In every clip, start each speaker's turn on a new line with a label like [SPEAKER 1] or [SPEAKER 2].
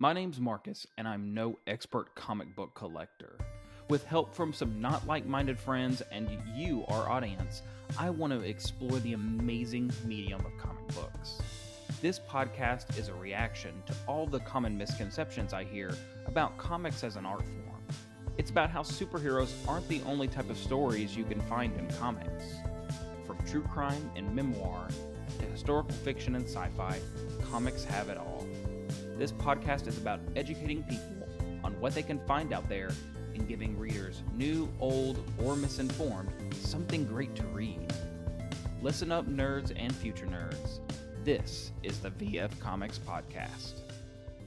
[SPEAKER 1] My name's Marcus, and I'm no expert comic book collector. With help from some not like minded friends and you, our audience, I want to explore the amazing medium of comic books. This podcast is a reaction to all the common misconceptions I hear about comics as an art form. It's about how superheroes aren't the only type of stories you can find in comics. From true crime and memoir to historical fiction and sci fi, comics have it all. This podcast is about educating people on what they can find out there and giving readers, new, old, or misinformed, something great to read. Listen up, nerds and future nerds. This is the VF Comics Podcast.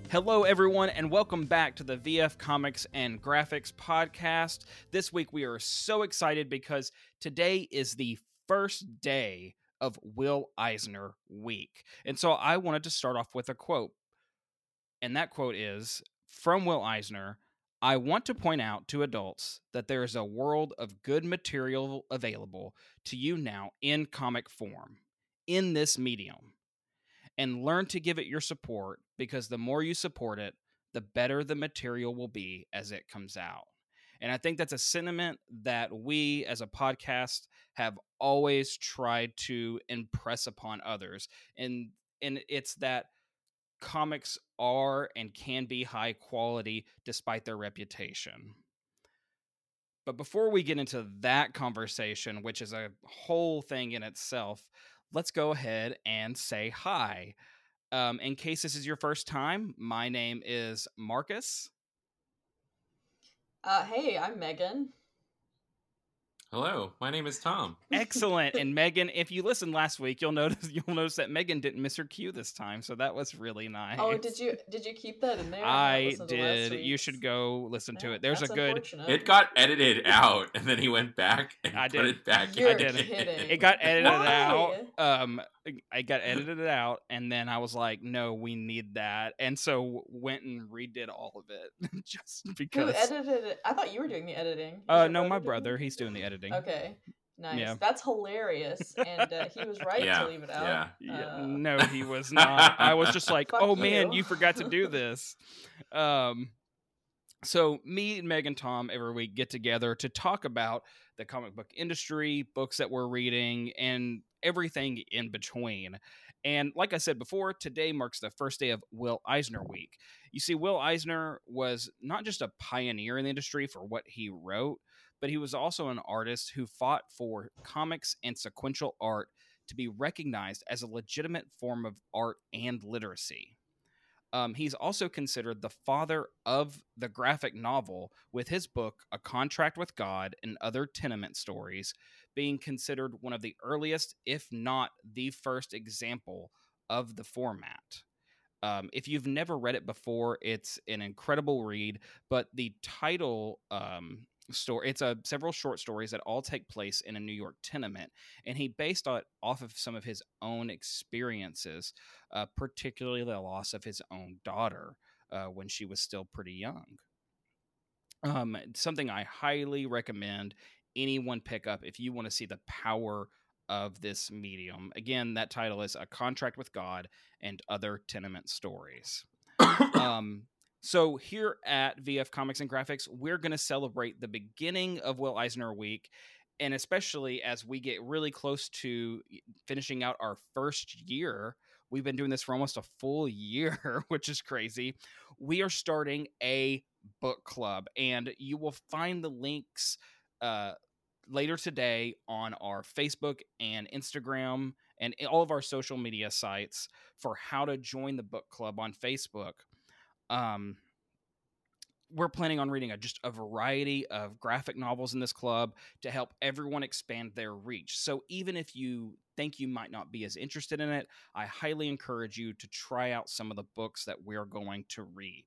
[SPEAKER 1] Hello, everyone, and welcome back to the VF Comics and Graphics Podcast. This week we are so excited because today is the first day of Will Eisner Week. And so I wanted to start off with a quote. And that quote is from Will Eisner I want to point out to adults that there is a world of good material available to you now in comic form, in this medium. And learn to give it your support because the more you support it, the better the material will be as it comes out. And I think that's a sentiment that we as a podcast have always tried to impress upon others. And and it's that comics are and can be high quality despite their reputation. But before we get into that conversation, which is a whole thing in itself, let's go ahead and say hi. Um, in case this is your first time, my name is Marcus.
[SPEAKER 2] Uh, hey, I'm Megan.
[SPEAKER 3] Hello, my name is Tom.
[SPEAKER 1] Excellent. and Megan, if you listened last week, you'll notice you'll notice that Megan didn't miss her cue this time, so that was really nice.
[SPEAKER 2] Oh, did you did you keep that in there?
[SPEAKER 1] I did. You should go listen to it. There's a good.
[SPEAKER 3] It got edited out, and then he went back and
[SPEAKER 1] I
[SPEAKER 3] put
[SPEAKER 1] did.
[SPEAKER 3] it back.
[SPEAKER 2] You're
[SPEAKER 1] I did.
[SPEAKER 2] kidding.
[SPEAKER 1] It got edited
[SPEAKER 2] Why?
[SPEAKER 1] out. Um, I got edited it out, and then I was like, "No, we need that," and so went and redid all of it just
[SPEAKER 2] Who
[SPEAKER 1] because.
[SPEAKER 2] edited it? I thought you were doing the editing. Is
[SPEAKER 1] Uh,
[SPEAKER 2] your
[SPEAKER 1] no, my brother. He's doing the editing.
[SPEAKER 2] Okay, nice.
[SPEAKER 1] Yeah.
[SPEAKER 2] That's hilarious, and uh, he was right
[SPEAKER 3] Yeah,
[SPEAKER 2] to leave it out.
[SPEAKER 3] yeah.
[SPEAKER 1] Yeah,
[SPEAKER 2] Uh,
[SPEAKER 1] no, he was not. I was just like,
[SPEAKER 2] Fuck
[SPEAKER 1] "Oh man,
[SPEAKER 2] you."
[SPEAKER 1] you forgot to do this." Um, so me and Meg and Tom every week get together to talk about the comic book industry, books that we're reading, and everything in between. And like I said before, today marks the first day of Will Eisner Week. You see, Will Eisner was not just a pioneer in the industry for what he wrote, but he was also an artist who fought for comics and sequential art to be recognized as a legitimate form of art and literacy. Um, he's also considered the father of the graphic novel, with his book, A Contract with God and Other Tenement Stories, being considered one of the earliest, if not the first example of the format. Um, if you've never read it before, it's an incredible read, but the title um, story it's a several short stories that all take place in a New York tenement, and he based it off of some of his own experiences, uh, particularly the loss of his own daughter uh, when she was still pretty young. Um, something I highly recommend anyone pick up if you want to see the power of this medium. Again, that title is A Contract with God and Other Tenement Stories. um, so here at VF Comics and Graphics, we're going to celebrate the beginning of Will Eisner Week, and especially as we get really close to finishing out our first year. We've been doing this for almost a full year, which is crazy. We are starting a book club, and you will find the links uh, later today on our Facebook and Instagram and all of our social media sites for how to join the book club on Facebook um, we're planning on reading a, just a variety of graphic novels in this club to help everyone expand their reach. So even if you think you might not be as interested in it, I highly encourage you to try out some of the books that we're going to read.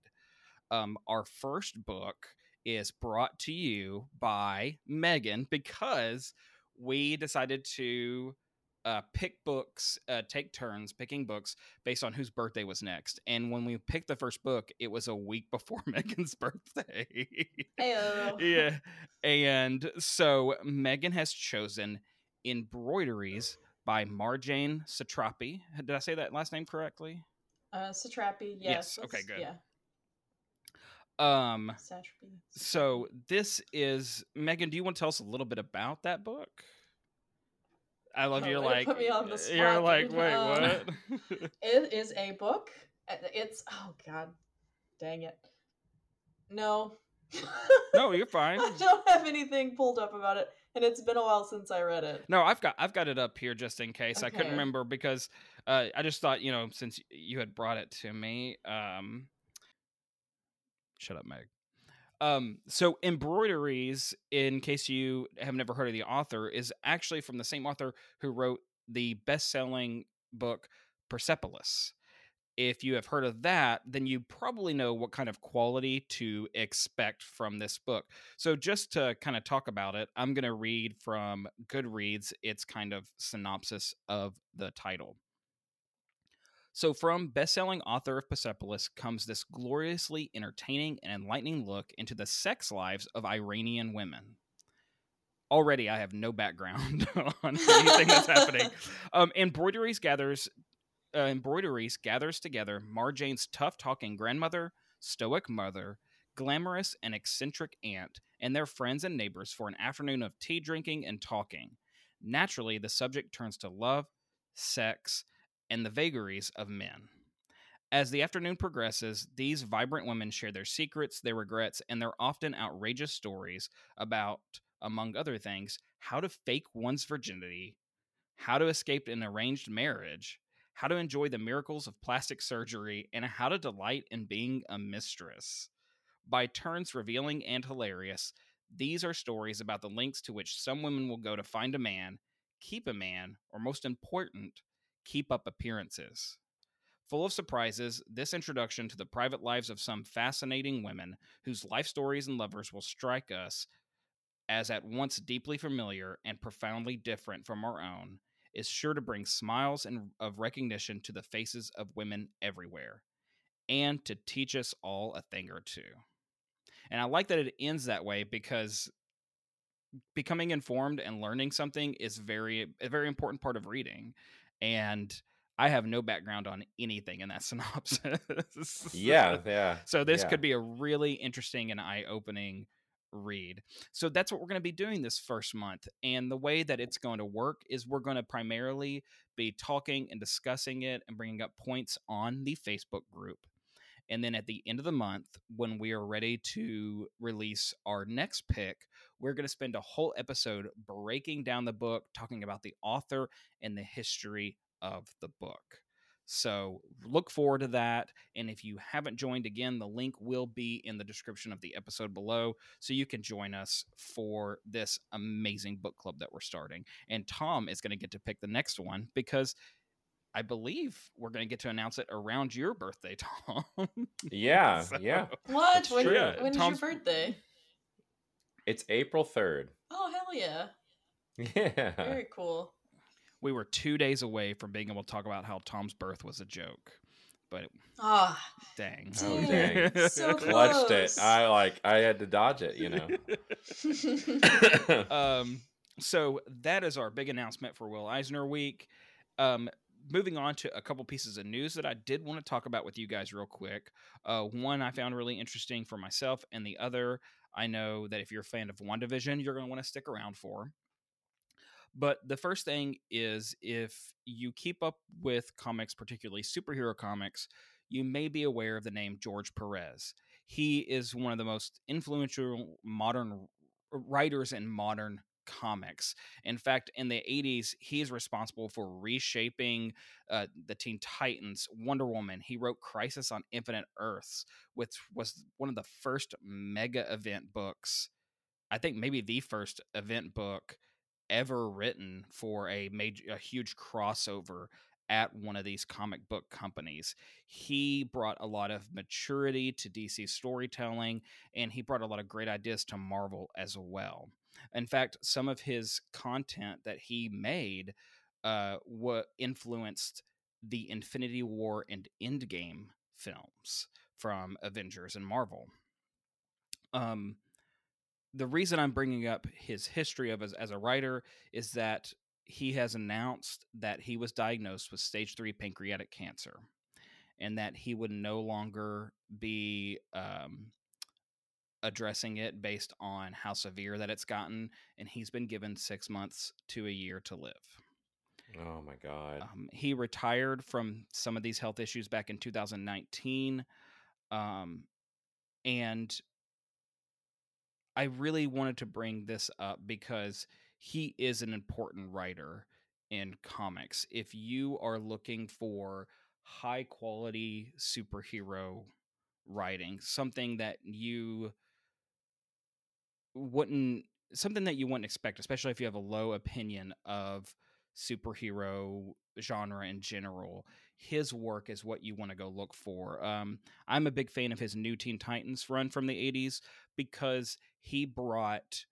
[SPEAKER 1] Um, our first book is brought to you by Megan because we decided to uh, pick books, uh, take turns picking books based on whose birthday was next. And when we picked the first book, it was a week before Megan's birthday. Yeah. And so Megan has chosen Embroideries by Marjane Satrapi. Did I say that last name correctly?
[SPEAKER 2] Uh, Satrapi,
[SPEAKER 1] Yes,
[SPEAKER 2] yes.
[SPEAKER 1] okay, good.
[SPEAKER 2] Yeah.
[SPEAKER 1] Um, so this is Megan. Do you want to tell us a little bit about that book? I love
[SPEAKER 2] Oh,
[SPEAKER 1] you're like
[SPEAKER 2] put me on the
[SPEAKER 1] you're like wait
[SPEAKER 2] Um,
[SPEAKER 1] what?
[SPEAKER 2] It is a book. It's oh god, dang it. No.
[SPEAKER 1] no, you're fine.
[SPEAKER 2] I don't have anything pulled up about it, and it's been a while since I read it.
[SPEAKER 1] No, I've got I've got it up here just in case. I couldn't remember because uh, I just thought you know since you had brought it to me. Um, shut up, Meg. Um, so embroideries, in case you have never heard of the author, is actually from the same author who wrote the best-selling book Persepolis. If you have heard of that, then you probably know what kind of quality to expect from this book. So, just to kind of talk about it, I'm going to read from Goodreads its kind of synopsis of the title. So, from best-selling author of Persepolis comes this gloriously entertaining and enlightening look into the sex lives of Iranian women. Already, I have no background on anything that's happening. Um, embroideries gathers uh, embroideries gathers together Marjane's tough-talking grandmother, stoic mother, glamorous and eccentric aunt, and their friends and neighbors for an afternoon of tea drinking and talking. Naturally, the subject turns to love, sex, and the vagaries of men. As the afternoon progresses, these vibrant women share their secrets, their regrets, and their often outrageous stories about, among other things, how to fake one's virginity, how to escape an arranged marriage, how to enjoy the miracles of plastic surgery, and how to delight in being a mistress. By turns revealing and hilarious, these are stories about the lengths to which some women will go to find a man, keep a man, or most important, keep up appearances. Full of surprises, this introduction to the private lives of some fascinating women whose life stories and lovers will strike us as at once deeply familiar and profoundly different from our own is sure to bring smiles and of recognition to the faces of women everywhere and to teach us all a thing or two. And I like that it ends that way because becoming informed and learning something is very a very important part of reading. And I have no background on anything in that synopsis.
[SPEAKER 4] Yeah, yeah.
[SPEAKER 1] So this
[SPEAKER 4] yeah.
[SPEAKER 1] could be a really interesting and eye-opening read. So that's what we're going to be doing this first month. And the way that it's going to work is we're going to primarily be talking and discussing it and bringing up points on the Facebook group. And then at the end of the month, when we are ready to release our next pick, we're going to spend a whole episode breaking down the book, talking about the author and the history of the book. So look forward to that. And if you haven't joined again, the link will be in the description of the episode below. So you can join us for this amazing book club that we're starting. And Tom is going to get to pick the next one because I believe we're going to get to announce it around your birthday, Tom.
[SPEAKER 4] Yeah,
[SPEAKER 1] So-
[SPEAKER 4] yeah.
[SPEAKER 2] What? When.
[SPEAKER 1] Yeah,
[SPEAKER 2] when is
[SPEAKER 1] Tom's-
[SPEAKER 2] your birthday?
[SPEAKER 4] It's April 3rd.
[SPEAKER 2] Oh hell yeah!
[SPEAKER 4] Yeah.
[SPEAKER 2] Very cool.
[SPEAKER 1] We were two days away from being able to talk about how Tom's birth was a joke. But
[SPEAKER 2] Ah,
[SPEAKER 1] dang.
[SPEAKER 4] Oh,
[SPEAKER 2] Dang,
[SPEAKER 4] dang.
[SPEAKER 2] so
[SPEAKER 4] Clutched it. I like I had to dodge it, you know.
[SPEAKER 1] um, so that is our big announcement for Will Eisner Week. Um, moving on to a couple pieces of news that I did want to talk about with you guys real quick. Uh, one I found really interesting for myself, and the other I know that if you're a fan of WandaVision, you're going to want to stick around for. But the first thing is if you keep up with comics, particularly superhero comics, you may be aware of the name George Perez. He is one of the most influential modern writers in modern comics. In fact, in the 80s, he's responsible for reshaping uh, the Teen Titans, Wonder Woman. He wrote Crisis on Infinite Earths, which was one of the first mega event books. I think maybe the first event book ever written for a major a huge crossover at one of these comic book companies. He brought a lot of maturity to DC storytelling and he brought a lot of great ideas to Marvel as well. In fact, some of his content that he made uh, what influenced the Infinity War and Endgame films from Avengers and Marvel. Um, the reason I'm bringing up his history of as, as a writer is that he has announced that he was diagnosed with stage three pancreatic cancer and that he would no longer be um, addressing it based on how severe that it's gotten, and he's been given six months to a year to live.
[SPEAKER 4] Oh my god.
[SPEAKER 1] Um, he retired from some of these health issues back in 2019. Um, and I really wanted to bring this up because he is an important writer in comics. If you are looking for high quality superhero writing, something that you wouldn't something that you wouldn't expect, especially if you have a low opinion of superhero genre in general. His work is what you want to go look for. Um, I'm a big fan of his New Teen Titans run from the 80s because he brought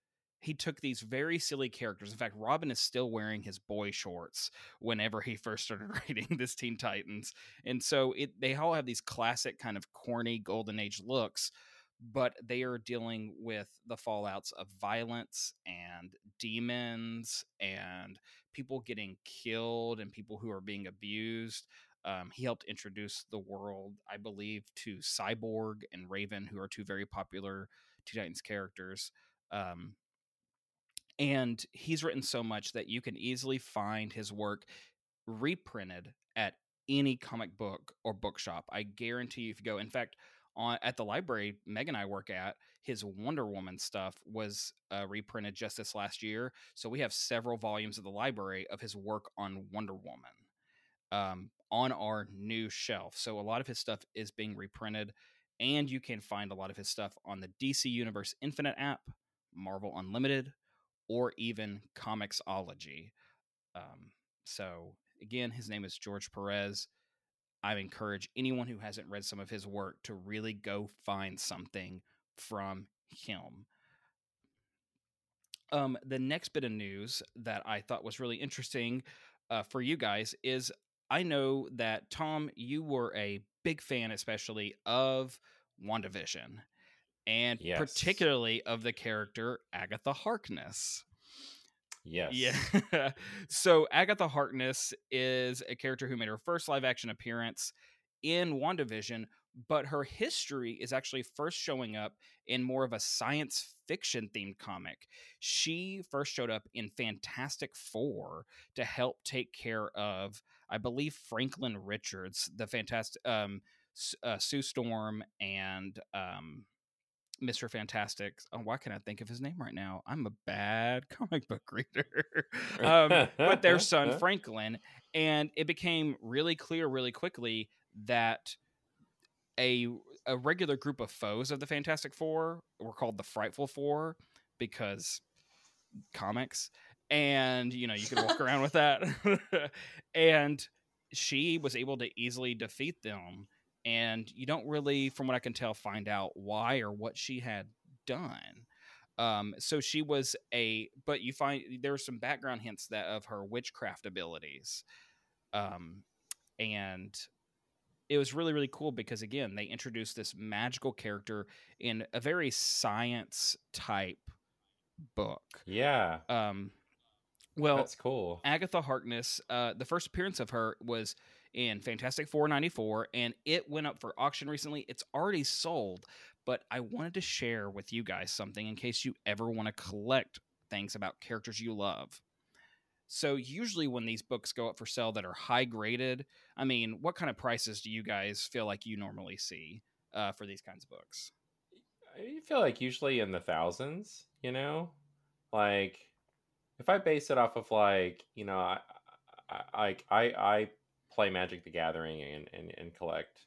[SPEAKER 1] he took these very silly characters. In fact, Robin is still wearing his boy shorts whenever he first started writing this Teen Titans. And so it they all have these classic kind of corny golden age looks, but they are dealing with the fallouts of violence and demons and people getting killed and people who are being abused. Um, he helped introduce the world, I believe, to Cyborg and Raven, who are two very popular Teen Titans characters. Um, and he's written so much that you can easily find his work reprinted at any comic book or bookshop. I guarantee you, if you go, in fact, on at the library Meg and I work at, his Wonder Woman stuff was uh, reprinted just this last year. So we have several volumes of the library of his work on Wonder Woman um, on our new shelf. So a lot of his stuff is being reprinted, and you can find a lot of his stuff on the DC Universe Infinite app, Marvel Unlimited, or even Comixology. Um, so again, his name is George Perez. I encourage anyone who hasn't read some of his work to really go find something from him. Um, the next bit of news that I thought was really interesting uh, for you guys is I know that Tom, you were a big fan, especially of WandaVision, and
[SPEAKER 4] Yes.
[SPEAKER 1] particularly of the character Agatha Harkness.
[SPEAKER 4] Yes.
[SPEAKER 1] Yeah. so Agatha Harkness is a character who made her first live action appearance in WandaVision, but her history is actually first showing up in more of a science fiction themed comic. She first showed up in Fantastic Four to help take care of, I believe, Franklin Richards, the fantastic um, uh, Sue Storm and um, Mr. Fantastic. Oh, why can't I think of his name right now? I'm a bad comic book reader. um, but their son Franklin, and it became really clear really quickly that a a regular group of foes of the Fantastic Four were called the Frightful Four because comics, and you know you could walk around with that, and she was able to easily defeat them and you don't really from what i can tell find out why or what she had done um so she was a but you find there's some background hints that of her witchcraft abilities um and it was really really cool because again they introduced this magical character in a very science type book
[SPEAKER 4] Yeah.
[SPEAKER 1] um well
[SPEAKER 4] that's cool.
[SPEAKER 1] Agatha Harkness, uh, the first appearance of her was in Fantastic Four 94, and it went up for auction recently. It's already sold, but I wanted to share with you guys something in case you ever want to collect things about characters you love. So usually when these books go up for sale that are high graded, I mean, what kind of prices do you guys feel like you normally see uh, for these kinds of books?
[SPEAKER 4] I feel like usually in the thousands, you know? Like if I base it off of like, you know, I I I, I play Magic the Gathering and, and, and collect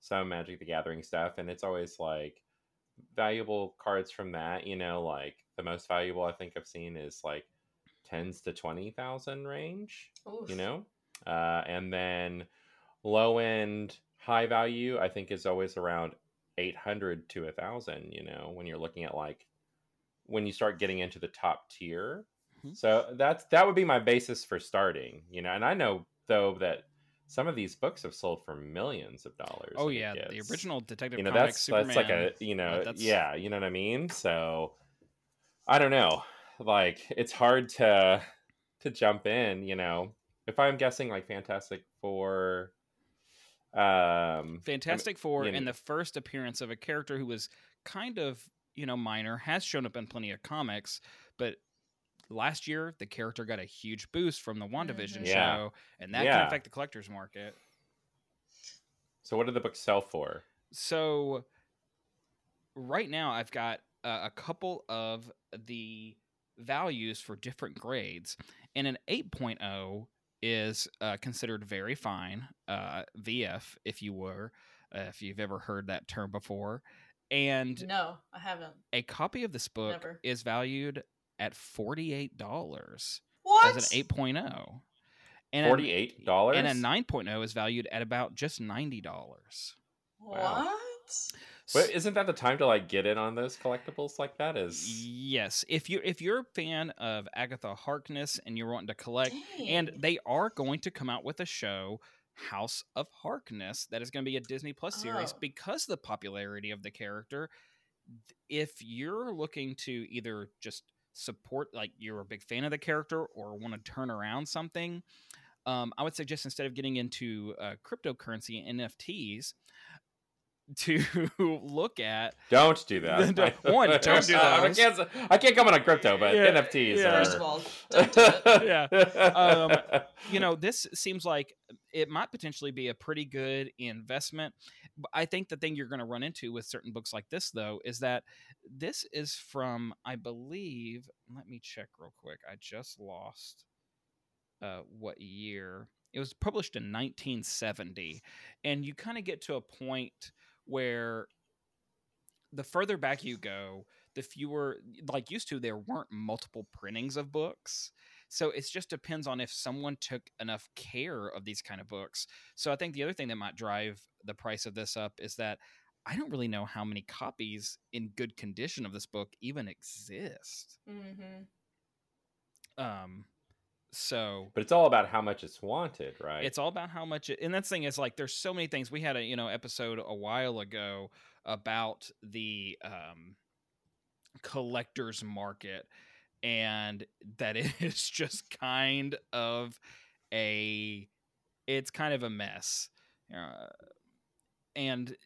[SPEAKER 4] some Magic the Gathering stuff and it's always like valuable cards from that, you know, like the most valuable I think I've seen is like tens to twenty thousand range
[SPEAKER 2] Oof.
[SPEAKER 4] you know uh, and then low end high value i think is always around 800 to a thousand you know when you're looking at like when you start getting into the top tier
[SPEAKER 1] Mhm.
[SPEAKER 4] so that's that would be my basis for starting you know and i know though that some of these books have sold for millions of dollars
[SPEAKER 1] Oh
[SPEAKER 4] I
[SPEAKER 1] yeah, the original Detective
[SPEAKER 4] you know
[SPEAKER 1] Comics
[SPEAKER 4] that's that's like a you know
[SPEAKER 1] that's-
[SPEAKER 4] yeah you know what i mean? So i don't know. Like it's hard to to jump in you know? If i'm guessing like fantastic four um
[SPEAKER 1] Fantastic Four
[SPEAKER 4] you know-
[SPEAKER 1] and the first appearance of a character who was kind of you know, minor, has shown up in plenty of comics, but last year the character got a huge boost from the WandaVision
[SPEAKER 2] Mhm.
[SPEAKER 4] Yeah.
[SPEAKER 1] show, and that can affect the collector's market.
[SPEAKER 4] So what did the book sell for?
[SPEAKER 1] So right now I've got uh, a couple of the values for different grades, and an 8.0 is uh, considered very fine, uh, VF, if you were, uh, if you've ever heard that term before. And
[SPEAKER 2] No, I haven't.
[SPEAKER 1] a copy of this book
[SPEAKER 2] Never.
[SPEAKER 1] is valued at $48
[SPEAKER 2] What?
[SPEAKER 1] as an 8.0. And
[SPEAKER 4] Forty
[SPEAKER 1] an-
[SPEAKER 4] eight dollars.
[SPEAKER 1] and a 9.0 is valued at about just $90.
[SPEAKER 4] Wow.
[SPEAKER 2] What?
[SPEAKER 4] But isn't that the time to like get in on those collectibles like that? Is
[SPEAKER 1] Yes, if you if you're a fan of Agatha Harkness and you're wanting to collect, and they are going to come out with a show, House of Harkness, that is going to be a Disney Plus series
[SPEAKER 2] Oh.
[SPEAKER 1] because of the popularity of the character. If you're looking to either just support, like you're a big fan of the character, or want to turn around something, um, I would suggest instead of getting into uh, cryptocurrency NFTs, to look at
[SPEAKER 4] don't do that.
[SPEAKER 1] Don't- one, don't do
[SPEAKER 4] that.
[SPEAKER 1] I
[SPEAKER 4] can't. I can't come on crypto, but
[SPEAKER 1] Yeah,
[SPEAKER 4] NFTs
[SPEAKER 1] yeah.
[SPEAKER 4] are.
[SPEAKER 2] First of all, don't do it.
[SPEAKER 1] Yeah. Um, you know, this seems like it might potentially be a pretty good investment. I think the thing you're going to run into with certain books like this, though, is that this is from, I believe, let me check real quick. I just lost uh, what year. It was published in 1970. And you kind of get to a point where the further back you go, the fewer, like used to, there weren't multiple printings of books. So it just depends on if someone took enough care of these kind of books. So I think the other thing that might drive the price of this up is that I don't really know how many copies in good condition of this book even exist.
[SPEAKER 2] Mm-hmm.
[SPEAKER 1] Um, so
[SPEAKER 4] but it's all about how much it's wanted, right?
[SPEAKER 1] it's all about how much it, and that thing is like there's so many things we had a you know episode a while ago about the um collectors market and that it is just kind of a it's kind of a mess uh, and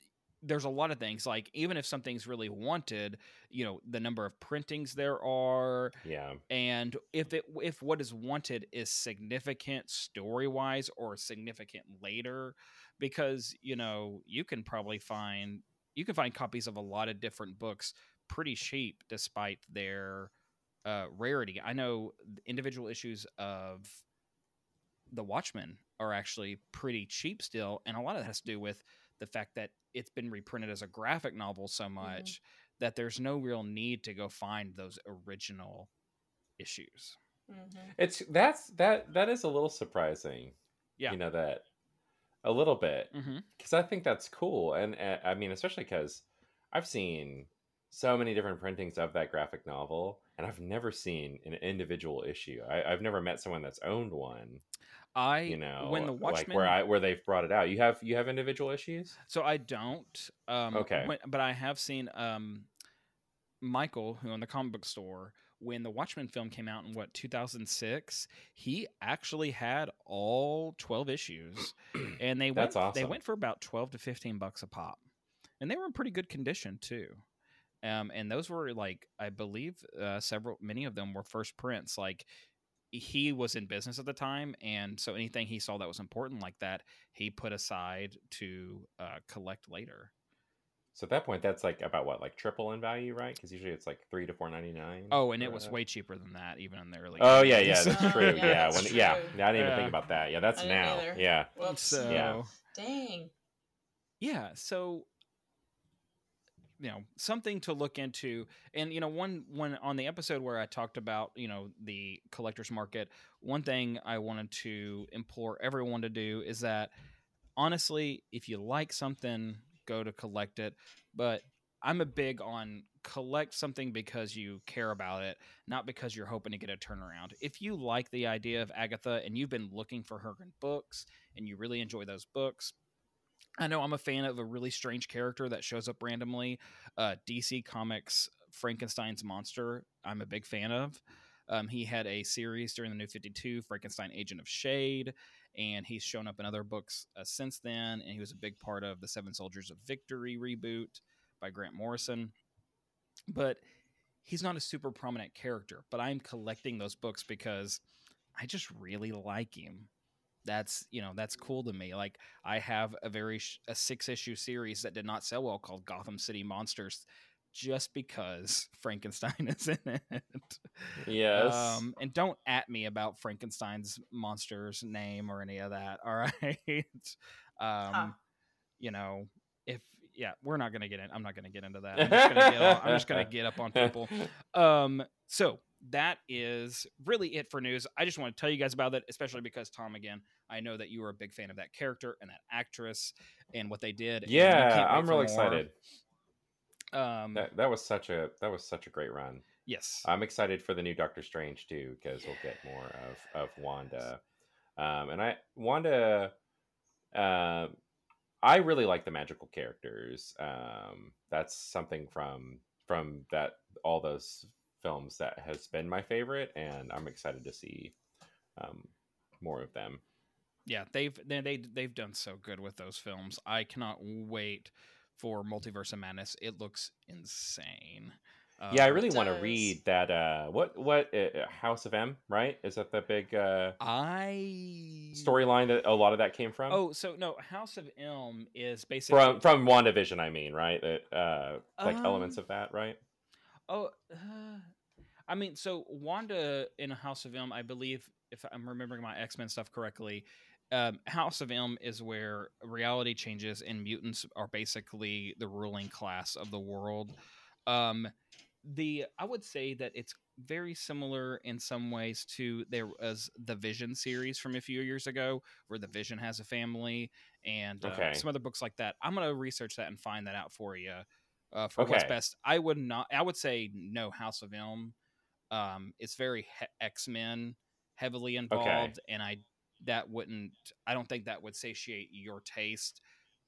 [SPEAKER 1] there's a lot of things like even if something's really wanted you know the number of printings there are
[SPEAKER 4] yeah.
[SPEAKER 1] and if it if what is wanted is significant story wise or significant later because you know you can probably find you can find copies of a lot of different books pretty cheap despite their uh, rarity i know individual issues of the watchmen are actually pretty cheap still and a lot of that has to do with the fact that it's been reprinted as a graphic novel so much that there's no real need to go find those original issues.
[SPEAKER 2] Mm-hmm.
[SPEAKER 4] It's that's that that is a little surprising.
[SPEAKER 1] Yeah.
[SPEAKER 4] You know that a little bit
[SPEAKER 1] Mm-hmm.
[SPEAKER 4] because I think that's cool, and uh, I mean, especially because I've seen so many different printings of that graphic novel, and I've never seen an individual issue. I, I've never met someone that's owned one.
[SPEAKER 1] I
[SPEAKER 4] You know,
[SPEAKER 1] when the
[SPEAKER 4] like
[SPEAKER 1] Watchmen
[SPEAKER 4] where I where they've brought it out. You have you have individual issues.
[SPEAKER 1] so I don't um
[SPEAKER 4] Okay.
[SPEAKER 1] when- but I have seen um Michael who owned the comic book store when the Watchmen film came out in what 2006 he actually had all 12 issues and they went
[SPEAKER 4] That's
[SPEAKER 1] they went for about 12 to 15 bucks a pop and they were in pretty good condition too um, and those were like i believe uh, several many of them were first prints like he was in business at the time and so anything he saw that was important like that he put aside to uh, collect later
[SPEAKER 4] So at that point, that's like about what, like triple in value, right? Because usually it's like three to four ninety nine.
[SPEAKER 1] oh and it was way cheaper than that even in the early
[SPEAKER 4] Oh yeah, yeah,
[SPEAKER 1] 90s.
[SPEAKER 4] that's
[SPEAKER 2] Oh,
[SPEAKER 4] true.
[SPEAKER 2] yeah,
[SPEAKER 4] yeah,
[SPEAKER 2] that's
[SPEAKER 4] when yeah. I didn't even
[SPEAKER 1] Yeah.
[SPEAKER 4] think about that. Yeah, that's now.
[SPEAKER 2] either.
[SPEAKER 4] Yeah,
[SPEAKER 2] Whoops.
[SPEAKER 1] so
[SPEAKER 4] Yeah.
[SPEAKER 2] Dang.
[SPEAKER 1] yeah so you know something to look into and you know one one on the episode where i talked about you know the collectors market one thing i wanted to implore everyone to do is that honestly if you like something go to collect it but i'm a big on collect something because you care about it not because you're hoping to get a turnaround. If you like the idea of agatha and you've been looking for her in books and you really enjoy those books I know I'm a fan of a really strange character that shows up randomly. Uh, DC Comics Frankenstein's Monster, I'm a big fan of. Um, he had a series during the New 52, Frankenstein Agent of Shade, and he's shown up in other books uh, since then. And he was a big part of the Seven Soldiers of Victory reboot by Grant Morrison. but he's not a super prominent character. But I'm collecting those books because I just really like him. That's you know that's cool to me. Like I have a very sh- a six issue series that did not sell well called Gotham City Monsters, just because Frankenstein is in it.
[SPEAKER 4] Yes.
[SPEAKER 1] Um, and don't at me about Frankenstein's monster's name or any of that. All right. um,
[SPEAKER 2] Huh.
[SPEAKER 1] you know, if yeah, we're not gonna get in. I'm not gonna get into that. I'm just gonna get, on- I'm just gonna get up on people. Um, so that is really it for news. I just want to tell you guys about it, especially because Tom, again, I know that you were a big fan of that character and that actress and what they did.
[SPEAKER 4] yeah, I'm
[SPEAKER 1] really
[SPEAKER 4] excited.
[SPEAKER 1] Um,
[SPEAKER 4] That that was such a that was such a great run.
[SPEAKER 1] yes,
[SPEAKER 4] I'm excited for the new Doctor Strange too because we'll get more of of Wanda. Um, and I Wanda, uh, I really like the magical characters. Um, that's something from from that all those films that has been my favorite, and I'm excited to see um, more of them.
[SPEAKER 1] yeah, they've they, they they've done so good with those films. I cannot wait for Multiverse of Madness. It looks insane.
[SPEAKER 4] yeah, I
[SPEAKER 1] Um,
[SPEAKER 4] really want to read that. Uh, what what uh, House of M? Right? Is that the big uh,
[SPEAKER 1] I
[SPEAKER 4] storyline that a lot of that came from?
[SPEAKER 1] Oh, so no, House of M is basically
[SPEAKER 4] from from WandaVision, I mean, right? That uh, like elements
[SPEAKER 1] Um,
[SPEAKER 4] of that, right?
[SPEAKER 1] Oh, uh, I mean, so Wanda in a House of M, I believe, if I'm remembering my X Men stuff correctly, um, House of M is where reality changes and mutants are basically the ruling class of the world. Um, the I would say that it's very similar in some ways to there was the Vision series from a few years ago, where the Vision has a family, and uh,
[SPEAKER 4] Okay.
[SPEAKER 1] some other books like that. I'm gonna research that and find that out for you. Uh, for what's best, I would not. I would say no. House of M. Um, it's very he- X Men heavily involved, and I that wouldn't. I don't think that would satiate your taste.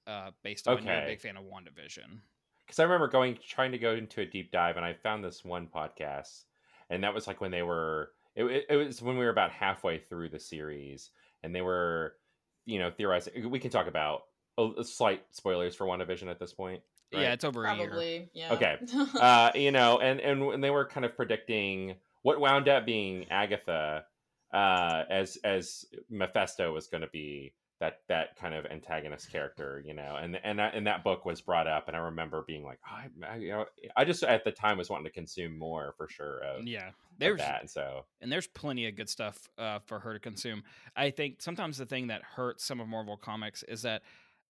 [SPEAKER 1] Uh, based on you're a big fan of WandaVision.
[SPEAKER 4] Because I remember going trying to go into a deep dive, and I found this one podcast, and that was like when they were. It, it, it was when we were about halfway through the series, and they were, you know, theorizing. We can talk about a, a slight spoilers for WandaVision at this point. Right?
[SPEAKER 1] Yeah, it's over a year.
[SPEAKER 2] Probably. Yeah.
[SPEAKER 4] Okay. uh, you know, and and when they were kind of predicting what wound up being Agatha, uh, as as Mephisto was going to be that that kind of antagonist character, you know, and and that, and that book was brought up, and I remember being like, oh, I, I, you know, I just at the time was wanting to consume more for sure of,
[SPEAKER 1] Yeah,
[SPEAKER 4] of
[SPEAKER 1] there's
[SPEAKER 4] that, and so
[SPEAKER 1] and there's plenty of good stuff uh, for her to consume. I think sometimes the thing that hurts some of Marvel comics is that,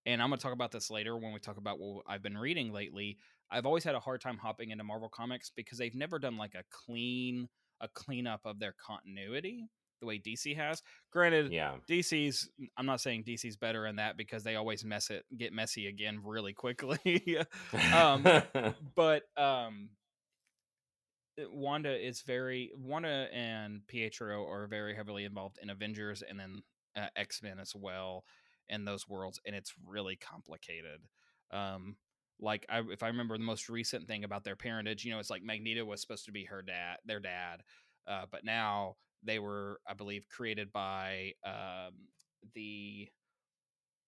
[SPEAKER 1] and I'm going to talk about this later when we talk about what I've been reading lately. I've always had a hard time hopping into Marvel comics because they've never done like a clean a cleanup of their continuity the way DC has. Granted,
[SPEAKER 4] yeah,
[SPEAKER 1] DC's I'm not saying DC's better in that because they always mess it get messy again really quickly. Um, but um uh, Wanda is very Wanda and Pietro are very heavily involved in Avengers and then uh, X Men as well in those worlds, and it's really complicated. Um, like I, if I remember the most recent thing about their parentage, you know, it's like Magneto was supposed to be her dad, their dad, uh, but now they were, I believe, created by um, the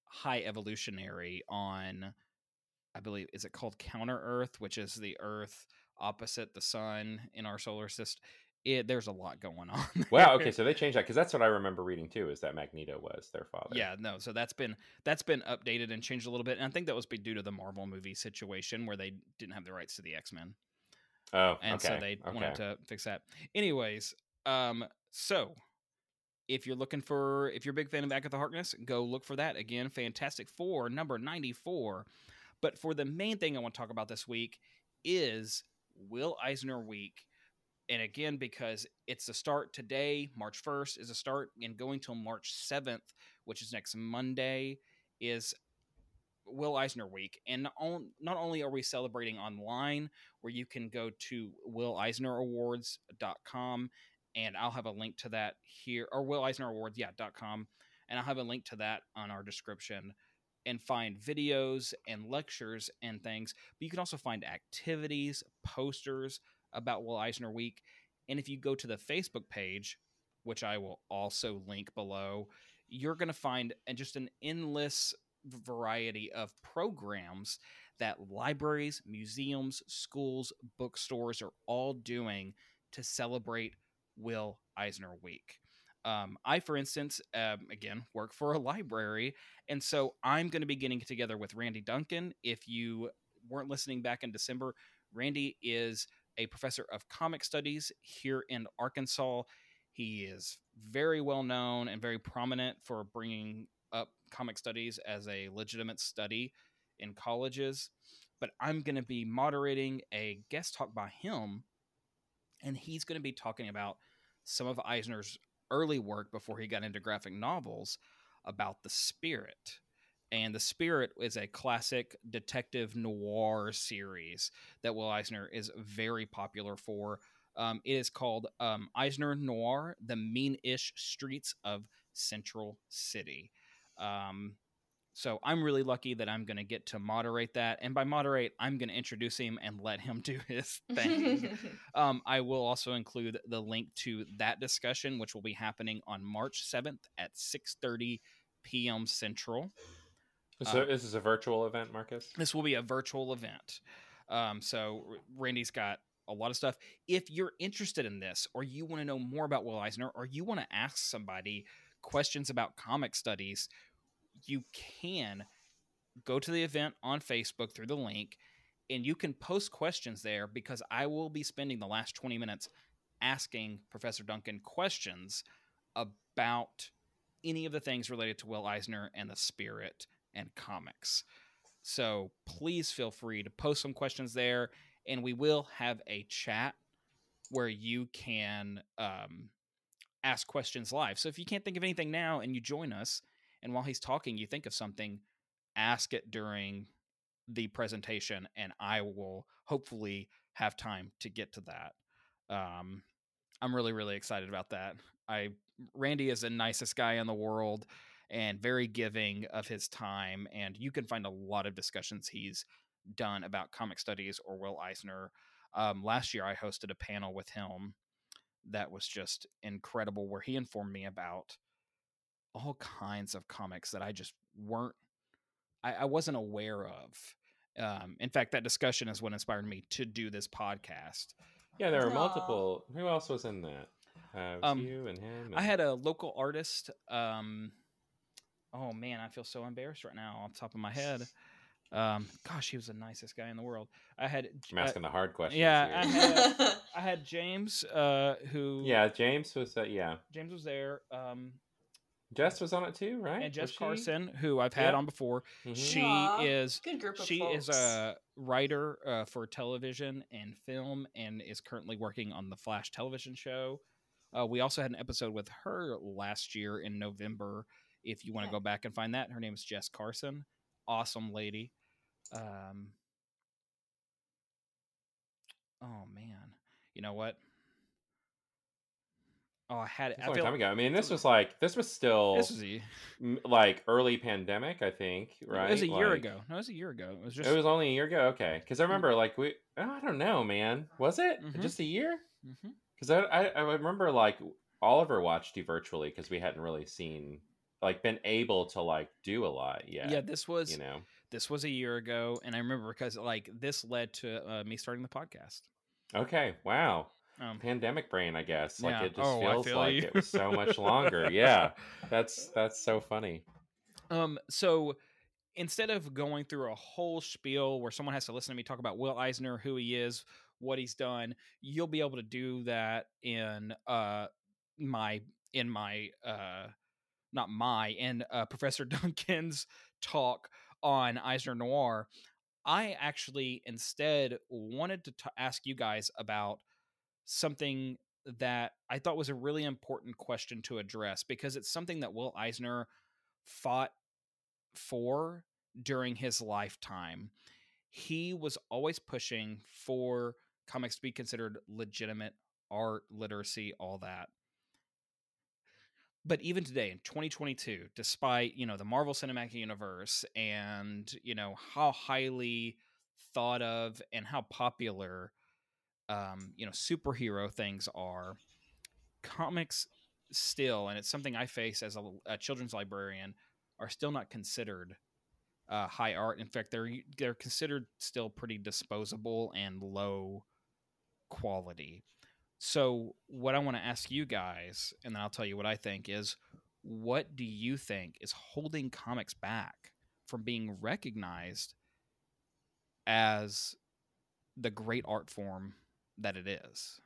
[SPEAKER 1] High Evolutionary on, I believe, is it called Counter Earth, which is the Earth opposite the sun in our solar system. It, there's a lot going on.
[SPEAKER 4] wow. Okay, so they changed that because that's what I remember reading too. Is that Magneto was their father?
[SPEAKER 1] Yeah, no. So that's been that's been updated and changed a little bit, and I think that was due to the Marvel movie situation where they didn't have the rights to the X Men,
[SPEAKER 4] Oh,
[SPEAKER 1] and
[SPEAKER 4] okay.
[SPEAKER 1] so they
[SPEAKER 4] okay.
[SPEAKER 1] wanted to fix that. Anyways, um, so if you're looking for if you're a big fan of Agatha Harkness, go look for that again. Fantastic Four number ninety four. But for the main thing I want to talk about this week is Will Eisner Week. And again, because it's a start today, March 1st is a start, and going till March 7th, which is next Monday, is Will Eisner Week. And not on- not only are we celebrating online, where you can go to willeisnerawards.com, and I'll have a link to that here, or Will Eisner yeah, dot .com, and I'll have a link to that on our description and find videos and lectures and things. But you can also find activities, posters about Will Eisner Week. And if you go to the Facebook page, which I will also link below, you're going to find and just an endless variety of programs that libraries, museums, schools, bookstores are all doing to celebrate Will Eisner Week. Um, I, for instance, um, again, work for a library. And so I'm going to be getting together with Randy Duncan. If you weren't listening back in December, Randy is a professor of comic studies here in Arkansas. He is very well known and very prominent for bringing up comic studies as a legitimate study in colleges. But I'm going to be moderating a guest talk by him, and he's going to be talking about some of Eisner's early work before he got into graphic novels about the spirit. And the Spirit is a classic detective noir series that Will Eisner is very popular for. Um, it is called um, Eisner Noir: The Mean-ish Streets of Central City. Um, so I'm really lucky that I'm going to get to moderate that, and by moderate, I'm going to introduce him and let him do his thing. um, I will also include the link to that discussion, which will be happening on March 7th at 6:30 p.m. Central.
[SPEAKER 4] So
[SPEAKER 1] Uh,
[SPEAKER 4] this is a virtual event, Marcus.
[SPEAKER 1] This will be a virtual event. Um, so Randy's got a lot of stuff. If you're interested in this, or you want to know more about Will Eisner, or you want to ask somebody questions about comic studies, you can go to the event on Facebook through the link, and you can post questions there because I will be spending the last 20 minutes asking Professor Duncan questions about any of the things related to Will Eisner and the Spirit and comics. So please feel free to post some questions there, and we will have a chat where you can um, ask questions live. So if you can't think of anything now and you join us, and while he's talking, you think of something, ask it during the presentation, and I will hopefully have time to get to that. Um, I'm really, really excited about that. I Randy is the nicest guy in the world and very giving of his time. And you can find a lot of discussions he's done about comic studies or Will Eisner. Um, last year, I hosted a panel with him that was just incredible, where he informed me about all kinds of comics that I just weren't, I, I wasn't aware of. Um, in fact, that discussion is what inspired me to do this podcast.
[SPEAKER 4] Yeah, there were
[SPEAKER 2] Aw.
[SPEAKER 4] multiple. Who else was in that? Uh, was
[SPEAKER 1] Um,
[SPEAKER 4] you and him.
[SPEAKER 1] I had a local artist. Um, oh man, I feel so embarrassed right now off the top of my head. Um, gosh, he was the nicest guy in the world. I had,
[SPEAKER 4] I'm
[SPEAKER 1] uh,
[SPEAKER 4] asking the hard questions.
[SPEAKER 1] yeah, I had- I had James, uh, who,
[SPEAKER 4] yeah, James was. Uh, yeah,
[SPEAKER 1] James was there. Um,
[SPEAKER 4] Jess was on it too, right?
[SPEAKER 1] and Jess
[SPEAKER 4] Was she?
[SPEAKER 1] Carson, who I've had
[SPEAKER 4] Yep.
[SPEAKER 1] on before.
[SPEAKER 4] Mhm.
[SPEAKER 1] She
[SPEAKER 2] Aw,
[SPEAKER 1] is
[SPEAKER 2] Good group of
[SPEAKER 1] she
[SPEAKER 2] folks.
[SPEAKER 1] is a writer uh, for television and film and is currently working on the flash television show uh, we also had an episode with her last year in november if you want to
[SPEAKER 2] Yeah.
[SPEAKER 1] go back and find that her name is jess carson awesome lady um, oh man you know what oh i had it
[SPEAKER 4] It's a
[SPEAKER 1] I
[SPEAKER 4] long time ago. I mean, this was like this was still
[SPEAKER 1] this was a,
[SPEAKER 4] like early pandemic, I think. Right?
[SPEAKER 1] it was a year
[SPEAKER 4] Like,
[SPEAKER 1] ago no it was a year ago it was just
[SPEAKER 4] It was only a year ago. Okay, because I remember like we. I don't know, man. Was it
[SPEAKER 1] Mhm.
[SPEAKER 4] just a year? Because I, I I remember like Oliver watched you virtually because we hadn't really seen like been able to like do a lot yet.
[SPEAKER 1] yeah this was
[SPEAKER 4] you know.
[SPEAKER 1] this was a year ago and i remember because like this led to uh, me starting the podcast
[SPEAKER 4] Okay. Wow.
[SPEAKER 1] um,
[SPEAKER 4] Pandemic brain, I guess. Like
[SPEAKER 1] Yeah.
[SPEAKER 4] it just
[SPEAKER 1] Oh,
[SPEAKER 4] feels
[SPEAKER 1] feel
[SPEAKER 4] like
[SPEAKER 1] you.
[SPEAKER 4] it was so much longer. yeah. That's that's so funny.
[SPEAKER 1] um so instead of going through a whole spiel where someone has to listen to me talk about will eisner who he is what he's done you'll be able to do that in uh my in my uh not my in uh, professor duncan's talk on eisner noir i actually instead wanted to t- ask you guys about something that i thought was a really important question to address because it's something that will eisner fought for during his lifetime. He was always pushing for comics to be considered legitimate art, literacy, all that. But even today in 2022, despite, you know, the Marvel Cinematic Universe and, you know, how highly thought of and how popular um, you know, superhero things are, comics still, and it's something I face as a, a children's librarian, are still not considered uh, high art. In fact, they're they're considered still pretty disposable and low quality. So, what I want to ask you guys, and then I'll tell you what I think, is what do you think is holding comics back from being recognized as the great art form that it is?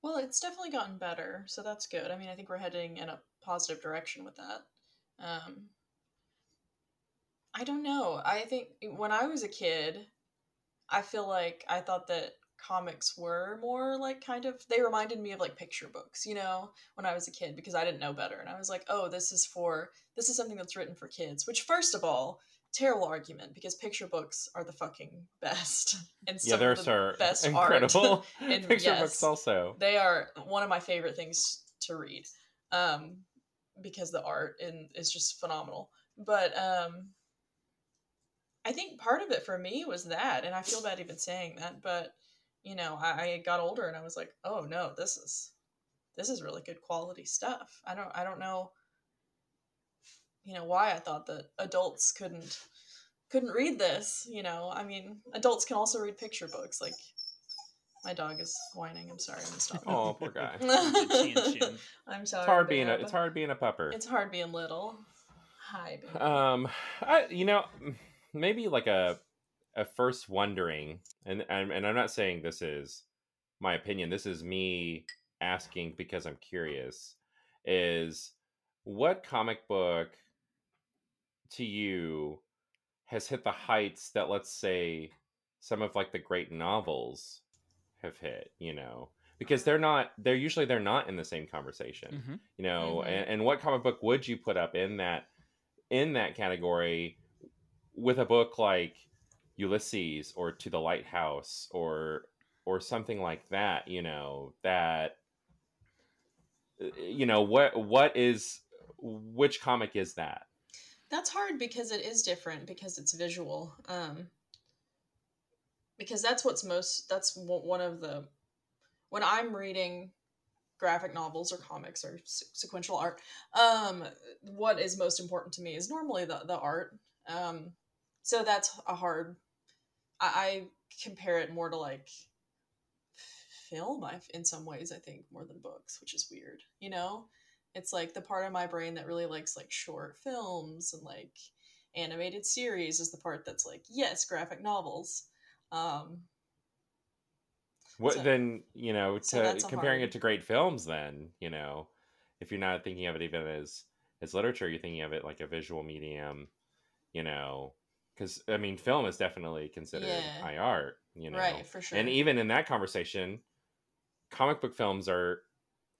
[SPEAKER 2] Well, it's definitely gotten better, so that's good. I mean, I think we're heading in a positive direction with that. Um, I don't know. I think when I was a kid, I feel like I thought that comics were more like kind of they reminded me of like picture books, you know, when I was a kid because I didn't know better and I was like, "Oh, this is for this is something that's written for kids." Which first of all, terrible argument because picture books are the fucking best. And
[SPEAKER 4] yeah, they're
[SPEAKER 2] the
[SPEAKER 4] so
[SPEAKER 2] best
[SPEAKER 4] incredible.
[SPEAKER 2] And
[SPEAKER 4] Picture
[SPEAKER 2] yes,
[SPEAKER 4] books also.
[SPEAKER 2] They are one of my favorite things to read. Um because the art in is just phenomenal. But um I think part of it for me was that, and I feel bad even saying that, but you know, I, I got older and I was like, oh no, this is this is really good quality stuff. I don't I don't know you know why I thought that adults couldn't couldn't read this, you know. I mean, adults can also read picture books. Like my dog is whining. I'm sorry, I'm gonna stop.
[SPEAKER 4] Oh, poor guy.
[SPEAKER 1] Chin chin.
[SPEAKER 2] I'm sorry.
[SPEAKER 4] It's hard being a it's hard being a pupper.
[SPEAKER 2] It's hard being little. Hi, babe.
[SPEAKER 4] Um, I you know maybe like a a first wondering, and and, and I'm not saying this is my opinion. This is me asking because I'm curious. Is what comic book to you has hit the heights that let's say some of like the great novels have hit? You know. Because they're not, they're usually they're not in the same conversation
[SPEAKER 1] Mhm.
[SPEAKER 4] you know
[SPEAKER 2] Mhm.
[SPEAKER 4] and, and what comic book would you put up in that in that category with a book like ulysses or to the lighthouse or or something like that you know that uh, you know what what is which comic is that
[SPEAKER 2] That's hard because it is different because it's visual. Um, because that's what's most that's one of the when I'm reading graphic novels or comics or se- sequential art, um, what is most important to me is normally the the art. Um, so that's a hard. I, I compare it more to like film. I in some ways I think more than books, which is weird. You know, it's like the part of my brain that really likes like short films and like animated series is the part that's like yes graphic novels um
[SPEAKER 4] what
[SPEAKER 2] So-
[SPEAKER 4] then you know to
[SPEAKER 2] a
[SPEAKER 4] comparing
[SPEAKER 2] hard-
[SPEAKER 4] it to great films then you know if you're not thinking of it even as as literature you're thinking of it like a visual medium you know because i mean film is definitely considered
[SPEAKER 2] Yeah.
[SPEAKER 4] high art you know
[SPEAKER 2] right for sure
[SPEAKER 4] and even in that conversation comic book films are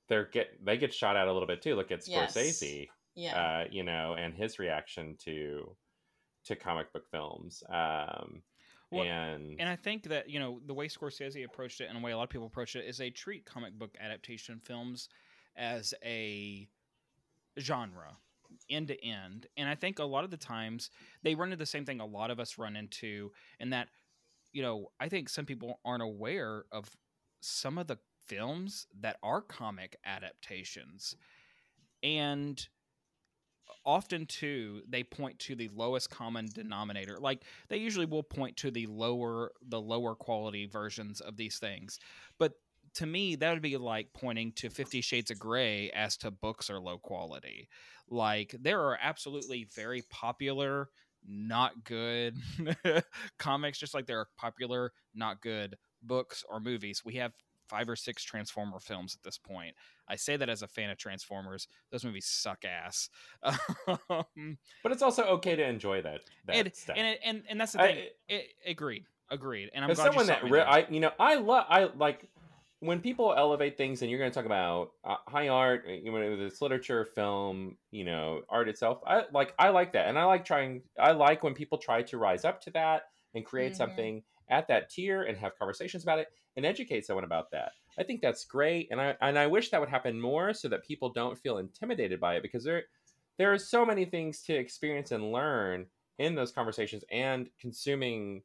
[SPEAKER 4] they're get they get shot at a little bit too look at
[SPEAKER 2] Yes.
[SPEAKER 4] scorsese
[SPEAKER 2] yeah
[SPEAKER 4] uh you know and his reaction to to comic book films um
[SPEAKER 1] Well,
[SPEAKER 4] and
[SPEAKER 1] And I think that, you know, the way Scorsese approached it and the way a lot of people approach it is they treat comic book adaptation films as a genre end to end. And I think a lot of the times they run into the same thing a lot of us run into in that, you know, I think some people aren't aware of some of the films that are comic adaptations. And often too they point to the lowest common denominator like they usually will point to the lower the lower quality versions of these things but to me that would be like pointing to 50 shades of gray as to books are low quality like there are absolutely very popular not good comics just like there are popular not good books or movies we have five or six transformer films at this point i say that as a fan of transformers those movies suck ass um,
[SPEAKER 4] but it's also okay to enjoy that that
[SPEAKER 1] and,
[SPEAKER 4] stuff
[SPEAKER 1] and and and that's the
[SPEAKER 4] I-
[SPEAKER 1] thing. It, agreed, agreed. And I'm
[SPEAKER 4] someone that re-. I you know I love I like when people elevate things and you're going to talk about uh, high art you know whether it's literature film you know art itself. I like I like that and I like trying I like when people try to rise up to that and create
[SPEAKER 2] Mhm.
[SPEAKER 4] something at that tier and have conversations about it and educate someone about that. I think that's great and I and I wish that would happen more so that people don't feel intimidated by it because there there are so many things to experience and learn in those conversations and consuming